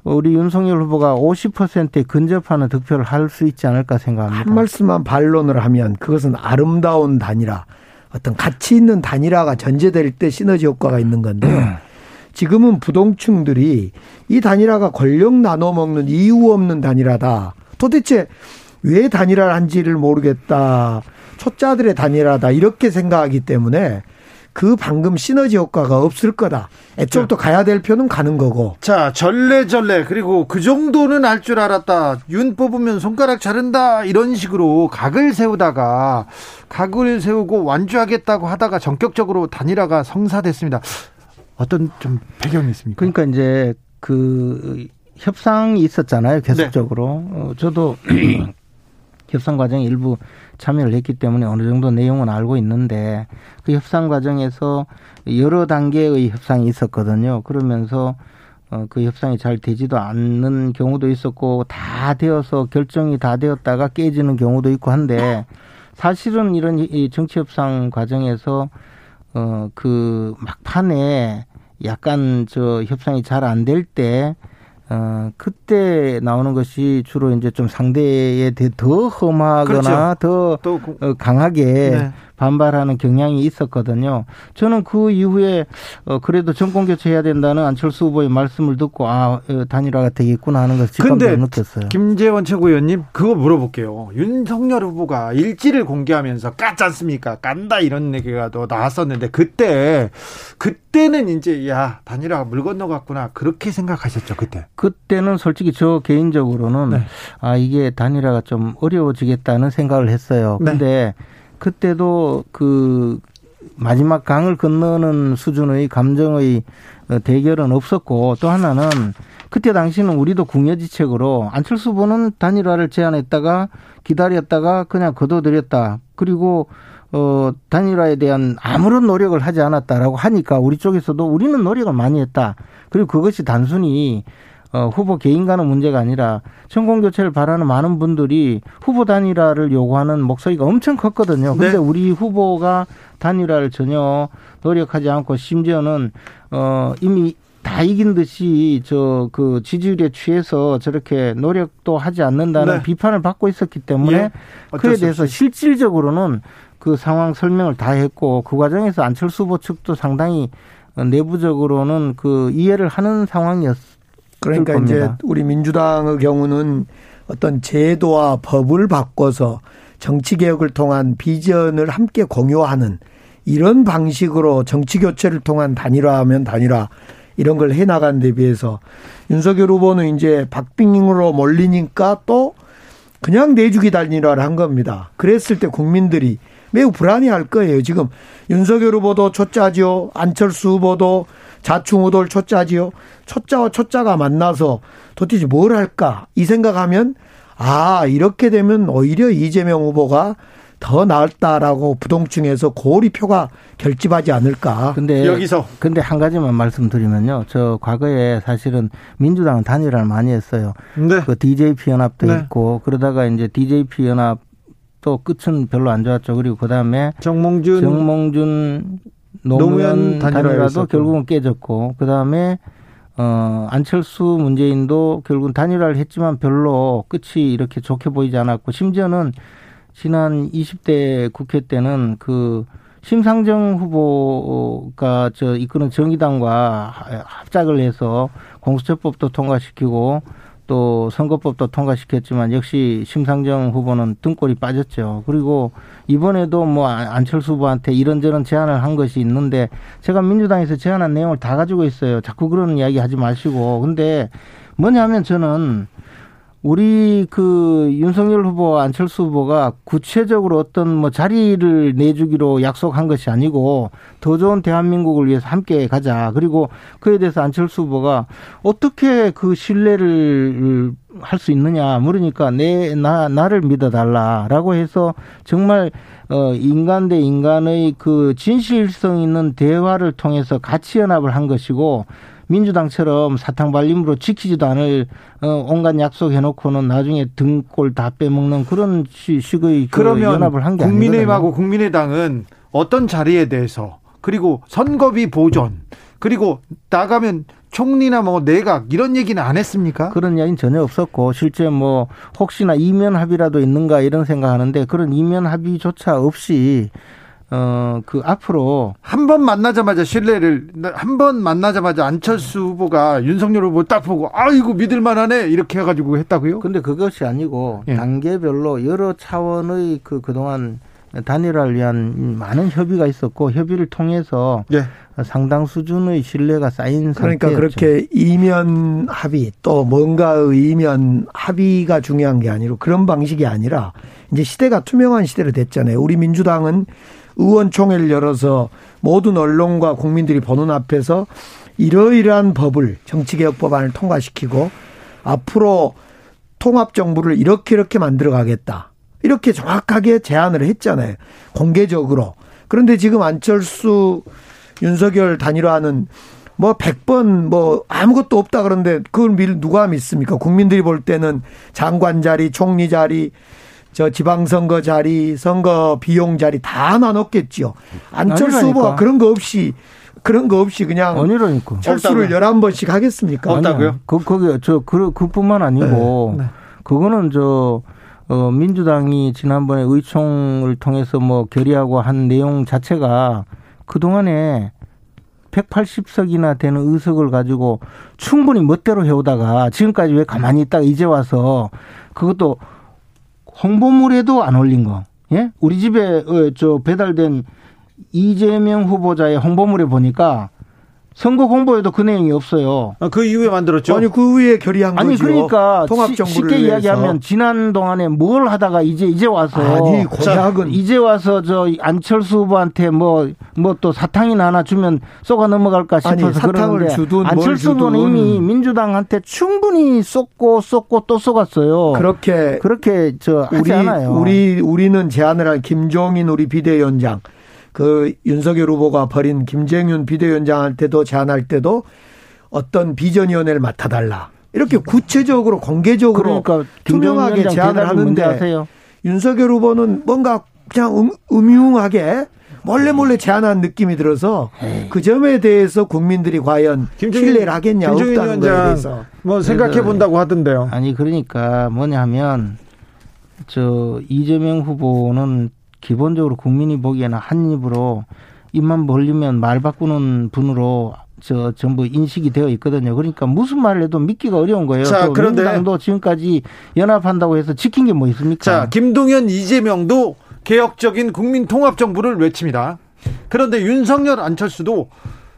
우리 윤석열 후보가 50%에 근접하는 득표를 할 수 있지 않을까 생각합니다. 한 말씀만 반론을 하면 그것은 아름다운 단일화, 어떤 가치 있는 단일화가 전제될 때 시너지 효과가 있는 건데요. 지금은 부동층들이 이 단일화가 권력 나눠 먹는 이유 없는 단일화다. 도대체 왜 단일화를 한지를 모르겠다. 초짜들의 단일화다. 이렇게 생각하기 때문에 그 방금 시너지 효과가 없을 거다. 애초부터 가야 될 표는 가는 거고. 자, 전래전래 그리고 그 정도는 알 줄 알았다. 윤 뽑으면 손가락 자른다. 이런 식으로 각을 세우다가 각을 세우고 완주하겠다고 하다가 전격적으로 단일화가 성사됐습니다. 어떤 좀 배경이 있습니까? 그러니까 이제 그 협상이 있었잖아요. 계속적으로. 네. 어, 저도 협상 과정 일부 참여를 했기 때문에 어느 정도 내용은 알고 있는데 그 협상 과정에서 여러 단계의 협상이 있었거든요. 그러면서 어, 그 협상이 잘 되지도 않는 경우도 있었고 다 되어서 결정이 다 되었다가 깨지는 경우도 있고 한데 사실은 이런 이 정치 협상 과정에서 어, 그 막판에 약간 저 협상이 잘 안 될 때, 어, 그때 나오는 것이 주로 이제 좀 상대에 더 험하거나 그렇죠. 더 어, 강하게 네. 반발하는 경향이 있었거든요. 저는 그 이후에 어 그래도 정권 교체해야 된다는 안철수 후보의 말씀을 듣고 아 어, 단일화가 되겠구나 하는 것을 직감적으로 느꼈어요. 김재원 최고위원님 그거 물어볼게요. 윤석열 후보가 일지를 공개하면서 깠지 않습니까? 깐다 이런 얘기가 또 나왔었는데 그때 그때는 이제 야 단일화가 물 건너갔구나 그렇게 생각하셨죠 그때? 그때는 솔직히 저 개인적으로는 네. 아 이게 단일화가 좀 어려워지겠다는 생각을 했어요. 네. 근데 네. 그때도 그 마지막 강을 건너는 수준의 감정의 대결은 없었고 또 하나는 그때 당시는 우리도 궁여지책으로 안철수 후보는 단일화를 제안했다가 기다렸다가 그냥 거둬들였다. 그리고 어 단일화에 대한 아무런 노력을 하지 않았다라고 하니까 우리 쪽에서도 우리는 노력을 많이 했다. 그리고 그것이 단순히 어, 후보 개인 간의 문제가 아니라 정권 교체를 바라는 많은 분들이 후보 단일화를 요구하는 목소리가 엄청 컸거든요. 근데 네. 우리 후보가 단일화를 전혀 노력하지 않고 심지어는 어 이미 다 이긴 듯이 저 그 지지율에 취해서 저렇게 노력도 하지 않는다는 네. 비판을 받고 있었기 때문에 예. 그에 대해서 실질적으로는 그 상황 설명을 다 했고 그 과정에서 안철수 후보 측도 상당히 내부적으로는 그 이해를 하는 상황이었. 그러니까 이제 우리 민주당의 경우는 어떤 제도와 법을 바꿔서 정치 개혁을 통한 비전을 함께 공유하는 이런 방식으로 정치 교체를 통한 단일화하면 단일화 이런 걸 해 나간 데 비해서 윤석열 후보는 이제 박빙으로 몰리니까 또 그냥 내주기 단일화를 한 겁니다. 그랬을 때 국민들이 매우 불안해할 거예요. 지금 윤석열 후보도 초짜지요. 안철수 후보도 자충우돌 초짜지요. 초짜와 초짜가 만나서 도대체 뭘 할까 이 생각하면 아 이렇게 되면 오히려 이재명 후보가 더 나았다라고 부동층에서 고리 표가 결집하지 않을까. 근데 여기서 근데 한 가지만 말씀드리면요. 저 과거에 사실은 민주당은 단일화를 많이 했어요. 네. 그 DJP 연합도 네. 있고 그러다가 이제 DJP 연합 또 끝은 별로 안 좋았죠. 그리고 그다음에 정몽준 정몽준 노무현, 노무현 단일화도 결국은 깨졌고 그다음에 어, 안철수 문재인도 결국은 단일화를 했지만 별로 끝이 이렇게 좋게 보이지 않았고 심지어는 지난 20대 국회 때는 그 심상정 후보가 저 이끄는 정의당과 합작을 해서 공수처법도 통과시키고 또 선거법도 통과시켰지만 역시 심상정 후보는 등골이 빠졌죠. 그리고 이번에도 뭐 안철수 후보한테 이런저런 제안을 한 것이 있는데 제가 민주당에서 제안한 내용을 다 가지고 있어요. 자꾸 그런 이야기 하지 마시고. 근데 뭐냐면 저는 우리 그 윤석열 후보, 안철수 후보가 구체적으로 어떤 뭐 자리를 내주기로 약속한 것이 아니고 더 좋은 대한민국을 위해서 함께 가자. 그리고 그에 대해서 안철수 후보가 어떻게 그 신뢰를 할 수 있느냐 물으니까 내, 나, 나를 믿어달라라고 해서 정말 어, 인간 대 인간의 그 진실성 있는 대화를 통해서 가치 연합을 한 것이고 민주당처럼 사탕 발림으로 지키지도 않을 어, 온갖 약속 해놓고는 나중에 등골 다 빼먹는 그런 식의 그 연합을 한 게 아니거든요. 국민의힘하고 국민의당은 어떤 자리에 대해서 그리고 선거비 보존 그리고 나가면 총리나 뭐 내각 이런 얘기는 안 했습니까? 그런 이야기는 전혀 없었고 실제 뭐 혹시나 이면 합의라도 있는가 이런 생각하는데 그런 이면 합의조차 없이 어, 그 앞으로 한 번 만나자마자 신뢰를 한 번 만나자마자 안철수 후보가 윤석열 후보 딱 보고 아이고 믿을 만하네 이렇게 해 가지고 했다고요? 근데 그것이 아니고 예. 단계별로 여러 차원의 그 그동안 단일화를 위한 많은 협의가 있었고 협의를 통해서 예. 상당 수준의 신뢰가 쌓인 그러니까 상태였죠. 그렇게 이면 합의 또 뭔가의 이면 합의가 중요한 게 아니고 그런 방식이 아니라 이제 시대가 투명한 시대로 됐잖아요. 우리 민주당은 의원총회를 열어서 모든 언론과 국민들이 보는 앞에서 이러이러한 법을 정치개혁 법안을 통과시키고 앞으로 통합 정부를 이렇게 이렇게 만들어 가겠다. 이렇게 정확하게 제안을 했잖아요. 공개적으로. 그런데 지금 안철수 윤석열 단일화는 뭐 100번 뭐 아무것도 없다 그런데 그걸 누가 믿습니까? 국민들이 볼 때는 장관 자리, 총리 자리, 저 지방선거 자리, 선거 비용 자리 다 나눴겠지요. 안철수 후보가 그런 거 없이 그런 거 없이 그냥 아니라니까. 철수를 11번씩 하겠습니까? 없다고요? 그, 거기, 저, 그, 그뿐만 아니고, 네. 네. 그거는 저, 어, 민주당이 지난번에 의총을 통해서 뭐 결의하고 한 내용 자체가 그동안에 180석이나 되는 의석을 가지고 충분히 멋대로 해오다가 지금까지 왜 가만히 있다가 이제 와서 그것도 홍보물에도 안 올린 거. 예? 우리 집에 어, 저 배달된 이재명 후보자의 홍보물에 보니까 선거 공보에도 그 내용이 없어요. 아, 그 이후에 만들었죠. 아니 그 후에 결의한 아니, 거죠. 그러니까 쉽게 이야기하면 지난 동안에 뭘 하다가 이제 이제 와서 아니 고작은 이제 와서 저 안철수 후보한테 뭐 뭐 또 사탕이나 하나 주면 쏘가 넘어갈까 싶어서 아니, 사탕을 주든 안철수 후보는 이미 민주당한테 충분히 쏟고 쏟고 또 쏟았어요. 그렇게 그렇게 저 하지 우리 않아요. 우리 우리는 제안을 한 김종인 우리 비대위원장 그 윤석열 후보가 벌인 김정윤 비대위원장 할 때도 제안할 때도 어떤 비전위원회를 맡아달라. 이렇게 구체적으로 공개적으로 그러니까 투명하게 제안을 하는데 윤석열 후보는 뭔가 그냥 음, 음흉하게 몰래 몰래 제안한 느낌이 들어서. 그 점에 대해서 국민들이 과연 김종인, 신뢰를 하겠냐 없다는 거에 대해서 뭐 생각해 본다고 하던데요. 아니 그러니까 뭐냐면 저 이재명 후보는 기본적으로 국민이 보기에는 한 입으로 입만 벌리면 말 바꾸는 분으로 저 전부 인식이 되어 있거든요. 그러니까 무슨 말을 해도 믿기가 어려운 거예요. 자, 그런데 민주당도 지금까지 연합한다고 해서 지킨 게 뭐 있습니까? 자, 김동연, 이재명도 개혁적인 국민 통합 정부를 외칩니다. 그런데 윤석열, 안철수도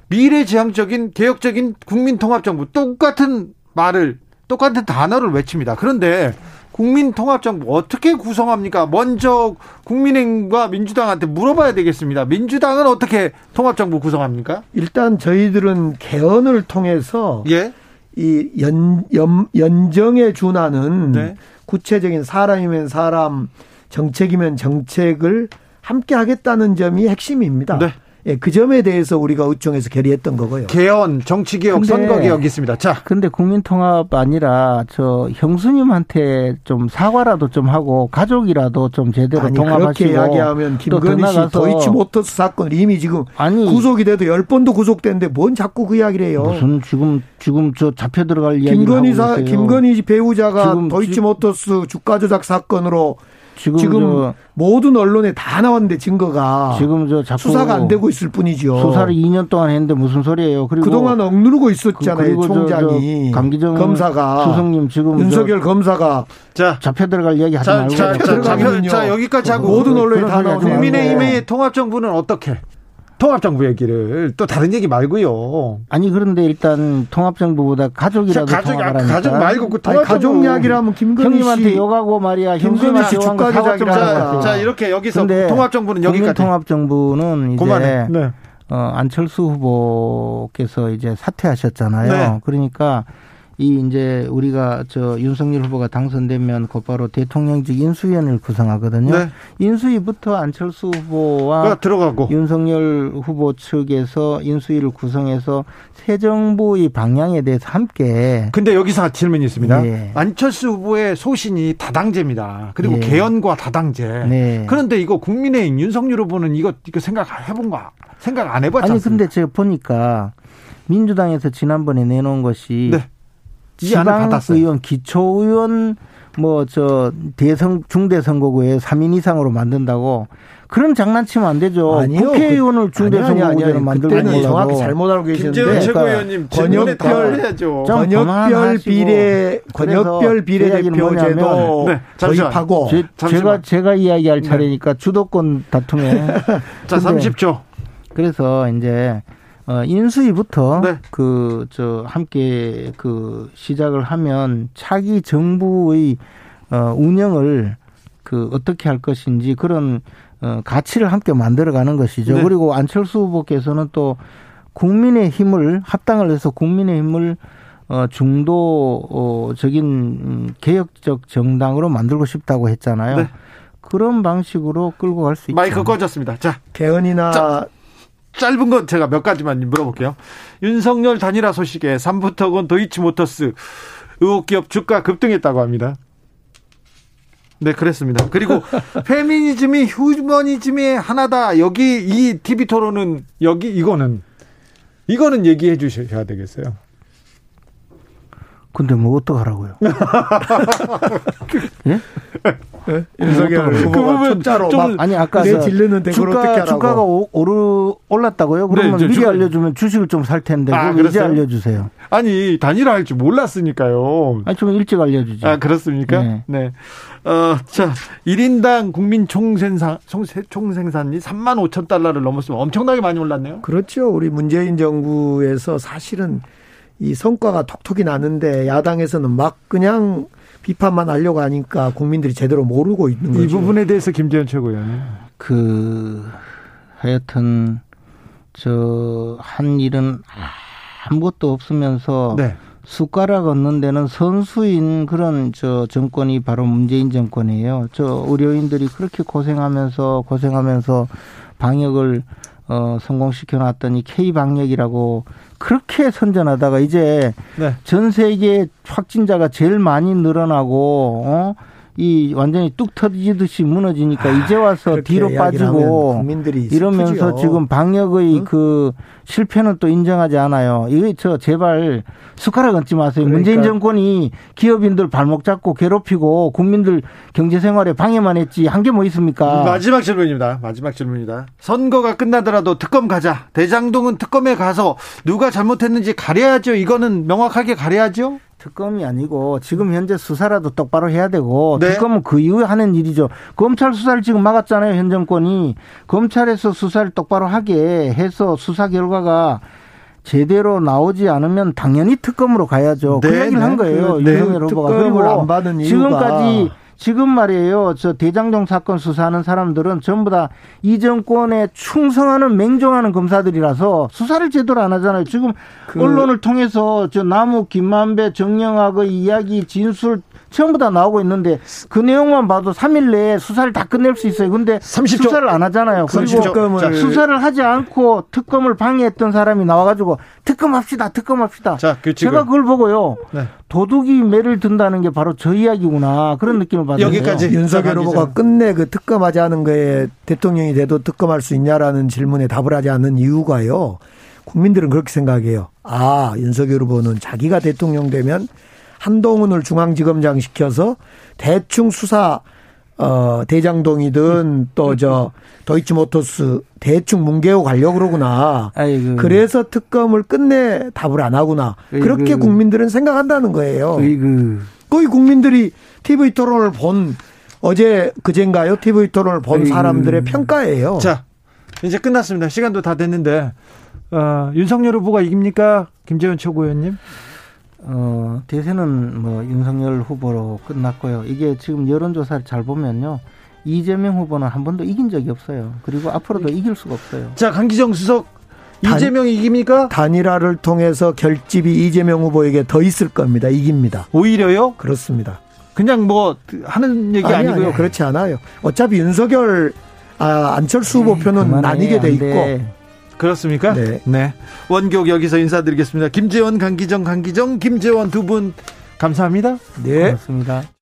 미래지향적인 개혁적인 국민 통합 정부 똑같은 말을 똑같은 단어를 외칩니다. 그런데 국민통합정부 어떻게 구성합니까? 먼저 국민의힘과 민주당한테 물어봐야 되겠습니다. 민주당은 어떻게 통합정부 구성합니까? 일단 저희들은 개헌을 통해서 예? 이 연, 연, 연정에 준하는 네. 구체적인 사람이면 사람 정책이면 정책을 함께 하겠다는 점이 핵심입니다. 네. 예, 그 점에 대해서 우리가 의총에서 결의했던 거고요. 개헌, 정치개혁, 선거개혁 있습니다. 자. 근데 국민통합 아니라 저 형수님한테 좀 사과라도 좀 하고 가족이라도 좀 제대로 아니, 통합하시고. 그렇게 이야기하면 김건희 씨 도이치 모터스 사건 이미 지금 아니, 구속이 돼도 열 번도 구속됐는데 뭔 자꾸 그 이야기를 해요. 무슨 지금 지금 저 잡혀 들어갈 이야기 김건희 사, 김건희 배우자가 도이치 모터스 주가 조작 사건으로 지금, 지금 모든 언론에 다 나왔는데 증거가 지금 저 자꾸 수사가 안 되고 있을 뿐이죠. 수사를 2년 동안 했는데 무슨 소리예요? 그리고 그동안 억누르고 있었잖아요. 그, 총장이 강기정 검사가 수석님 지금 윤석열 검사가 자 잡혀 들어갈 이야기 하지 자, 말고 자, 자, 자, 자, 여기까지 하고 모든 언론에 다 나오는 국민의힘의 통합 정부는 어떻게? 통합정부 얘기를 또 다른 얘기 말고요. 아니 그런데 일단 통합정부보다 가족이라도 가족, 통합하라니까. 가족 말고 그 통합 가족 이야기라면 김건희 형님한테 욕하고 말이야. 김건희 씨 주가 조작이라. 자 이렇게 여기서 통합정부는 여기까지. 통합정부는 이제 네. 어, 안철수 후보께서 이제 사퇴하셨잖아요. 네. 그러니까 이 이제 우리가 저 윤석열 후보가 당선되면 곧바로 대통령직 인수위원을 구성하거든요. 네. 인수위부터 안철수 후보와 들어가고 윤석열 후보 측에서 인수위를 구성해서 새 정부의 방향에 대해서 함께. 근데 여기서 질문이 있습니다. 네. 안철수 후보의 소신이 다당제입니다. 그리고 네. 개헌과 다당제. 네. 그런데 이거 국민의힘 윤석열 후보는 이거 이거 생각 해본가? 생각 안 해봤죠? 아니 근데 제가 보니까 민주당에서 지난번에 내놓은 것이 네. 지방 의원, 기초 의원 뭐 저 대선 중대 선거구에 3인 이상으로 만든다고. 그런 장난치면 안 되죠. 아니요. 국회의원을 그 중대 선거구로 만들고 그때는 정확히 잘못 알고 계시는데. 김재원 최고위원님 권역별 권역별 비례 권역별 비례 대표제도 네, 도입하고 제, 가 제가 이야기할 네. 차례니까 주도권 다툼에. 자 30초. 그래서 이제 어, 인수위부터 네. 그저 함께 그 시작을 하면 차기 정부의 어, 운영을 그 어떻게 할 것인지 그런 어, 가치를 함께 만들어가는 것이죠. 네. 그리고 안철수 후보께서는 또 국민의 힘을 합당을 해서 국민의 힘을 어, 중도적인 음, 개혁적 정당으로 만들고 싶다고 했잖아요. 네. 그런 방식으로 끌고 갈 수 있죠. 마이크 꺼졌습니다. 자, 개헌이나 자. 짧은 건 제가 몇 가지만 물어볼게요. 윤석열 단일화 소식에 삼부터건 도이치모터스 의혹 기업 주가 급등했다고 합니다. 네, 그랬습니다. 그리고 페미니즘이 휴머니즘의 하나다. 여기 이 TV 토론은 여기 이거는 이거는 얘기해 주셔야 되겠어요. 근데 뭐 어떡하라고요? 예? 네? 윤석열 그 후보가 숫자로 막 아니 아까 내 질르는 주가 주가가 오 르 올랐다고요? 그러면 네, 미리 주가... 알려주면 주식을 좀 살 텐데 아, 이제 알려주세요. 아니 단일화 할 줄 몰랐으니까요. 아니 좀 일찍 알려주지. 아 그렇습니까? 네. 네. 어, 자 1인당 국민 총생산 총생산이 3만 5천 달러를 넘었으면 엄청나게 많이 올랐네요. 그렇죠. 우리 문재인 정부에서 사실은 이 성과가 톡톡이 나는데 야당에서는 막 그냥 비판만 하려고 하니까 국민들이 제대로 모르고 있는 거죠. 이 부분에 대해서 김재현 최고위원님. 그 하여튼 저 한 일은 아무것도 없으면서 네. 숟가락 얻는 데는 선수인 그런 저 정권이 바로 문재인 정권이에요. 저 의료인들이 그렇게 고생하면서 고생하면서 방역을 어 성공시켜 놨더니 K 방역이라고 그렇게 선전하다가 이제 네. 전 세계 확진자가 제일 많이 늘어나고 어? 이 완전히 뚝 터지듯이 무너지니까 아, 이제 와서 뒤로 빠지고 이러면서 슬프죠. 지금 방역의 응? 그 실패는 또 인정하지 않아요. 이거 저 제발 숟가락 얹지 마세요. 그러니까. 문재인 정권이 기업인들 발목 잡고 괴롭히고 국민들 경제 생활에 방해만 했지 한 게 뭐 있습니까? 마지막 질문입니다. 마지막 질문입니다. 선거가 끝나더라도 특검 가자. 대장동은 특검에 가서 누가 잘못했는지 가려야죠. 이거는 명확하게 가려야죠. 특검이 아니고 지금 현재 수사라도 똑바로 해야 되고 네. 특검은 그 이후에 하는 일이죠. 검찰 수사를 지금 막았잖아요. 현 정권이 검찰에서 수사를 똑바로 하게 해서 수사 결과가 제대로 나오지 않으면 당연히 특검으로 가야죠. 그 네, 그 얘기를 네. 한 거예요. 그, 네. 윤석열 후보가. 그리고 지금까지 지금 말이에요. 저 대장동 사건 수사하는 사람들은 전부 다 이 정권에 충성하는 맹종하는 검사들이라서 수사를 제대로 안 하잖아요. 지금 그... 언론을 통해서 저 나무 김만배 정영학의 이야기 진술 전부 다 나오고 있는데 그 내용만 봐도 3일 내에 수사를 다 끝낼 수 있어요. 근데 30조. 수사를 안 하잖아요. 그리고 수사를 하지 않고 특검을 방해했던 사람이 나와가지고 특검합시다, 특검합시다. 자, 그 제가 그걸 보고요. 네. 도둑이 매를 든다는 게 바로 저 이야기구나 그런 느낌을 받아요. 여기까지 윤석열 후보가 끝내 그 특검하지 않은 거에 대통령이 돼도 특검할 수 있냐라는 질문에 답을 하지 않는 이유가요. 국민들은 그렇게 생각해요. 아 윤석열 후보는 자기가 대통령 되면 한동훈을 중앙지검장 시켜서 대충 수사 어 대장동이든 또저 도이치모터스 대충 뭉개고 가려고 그러구나. 아이고. 그래서 특검을 끝내 답을 안 하구나. 아이고. 그렇게 국민들은 생각한다는 거예요. 아이고. 거의 국민들이 TV 토론을 본 어제 그젠가요? TV 토론을 본 사람들의 평가예요. 자, 이제 끝났습니다. 시간도 다 됐는데 어, 윤석열 후보가 이깁니까? 김재원 최고위원님? 어, 대세는 뭐 윤석열 후보로 끝났고요. 이게 지금 여론조사를 잘 보면요. 이재명 후보는 한 번도 이긴 적이 없어요. 그리고 앞으로도 이길 수가 없어요. 자, 강기정 수석 이재명 이깁니까? 단일화를 통해서 결집이 이재명 후보에게 더 있을 겁니다. 이깁니다. 오히려요? 그렇습니다. 그냥 뭐 하는 얘기 아니, 아니고요. 아니, 그렇지 않아요. 어차피 윤석열 아, 안철수 후보 표는 나뉘게 돼 있고 그렇습니까? 네. 네. 원격 여기서 인사드리겠습니다. 김재원, 강기정, 강기정, 김재원 두 분 감사합니다. 네. 고맙습니다.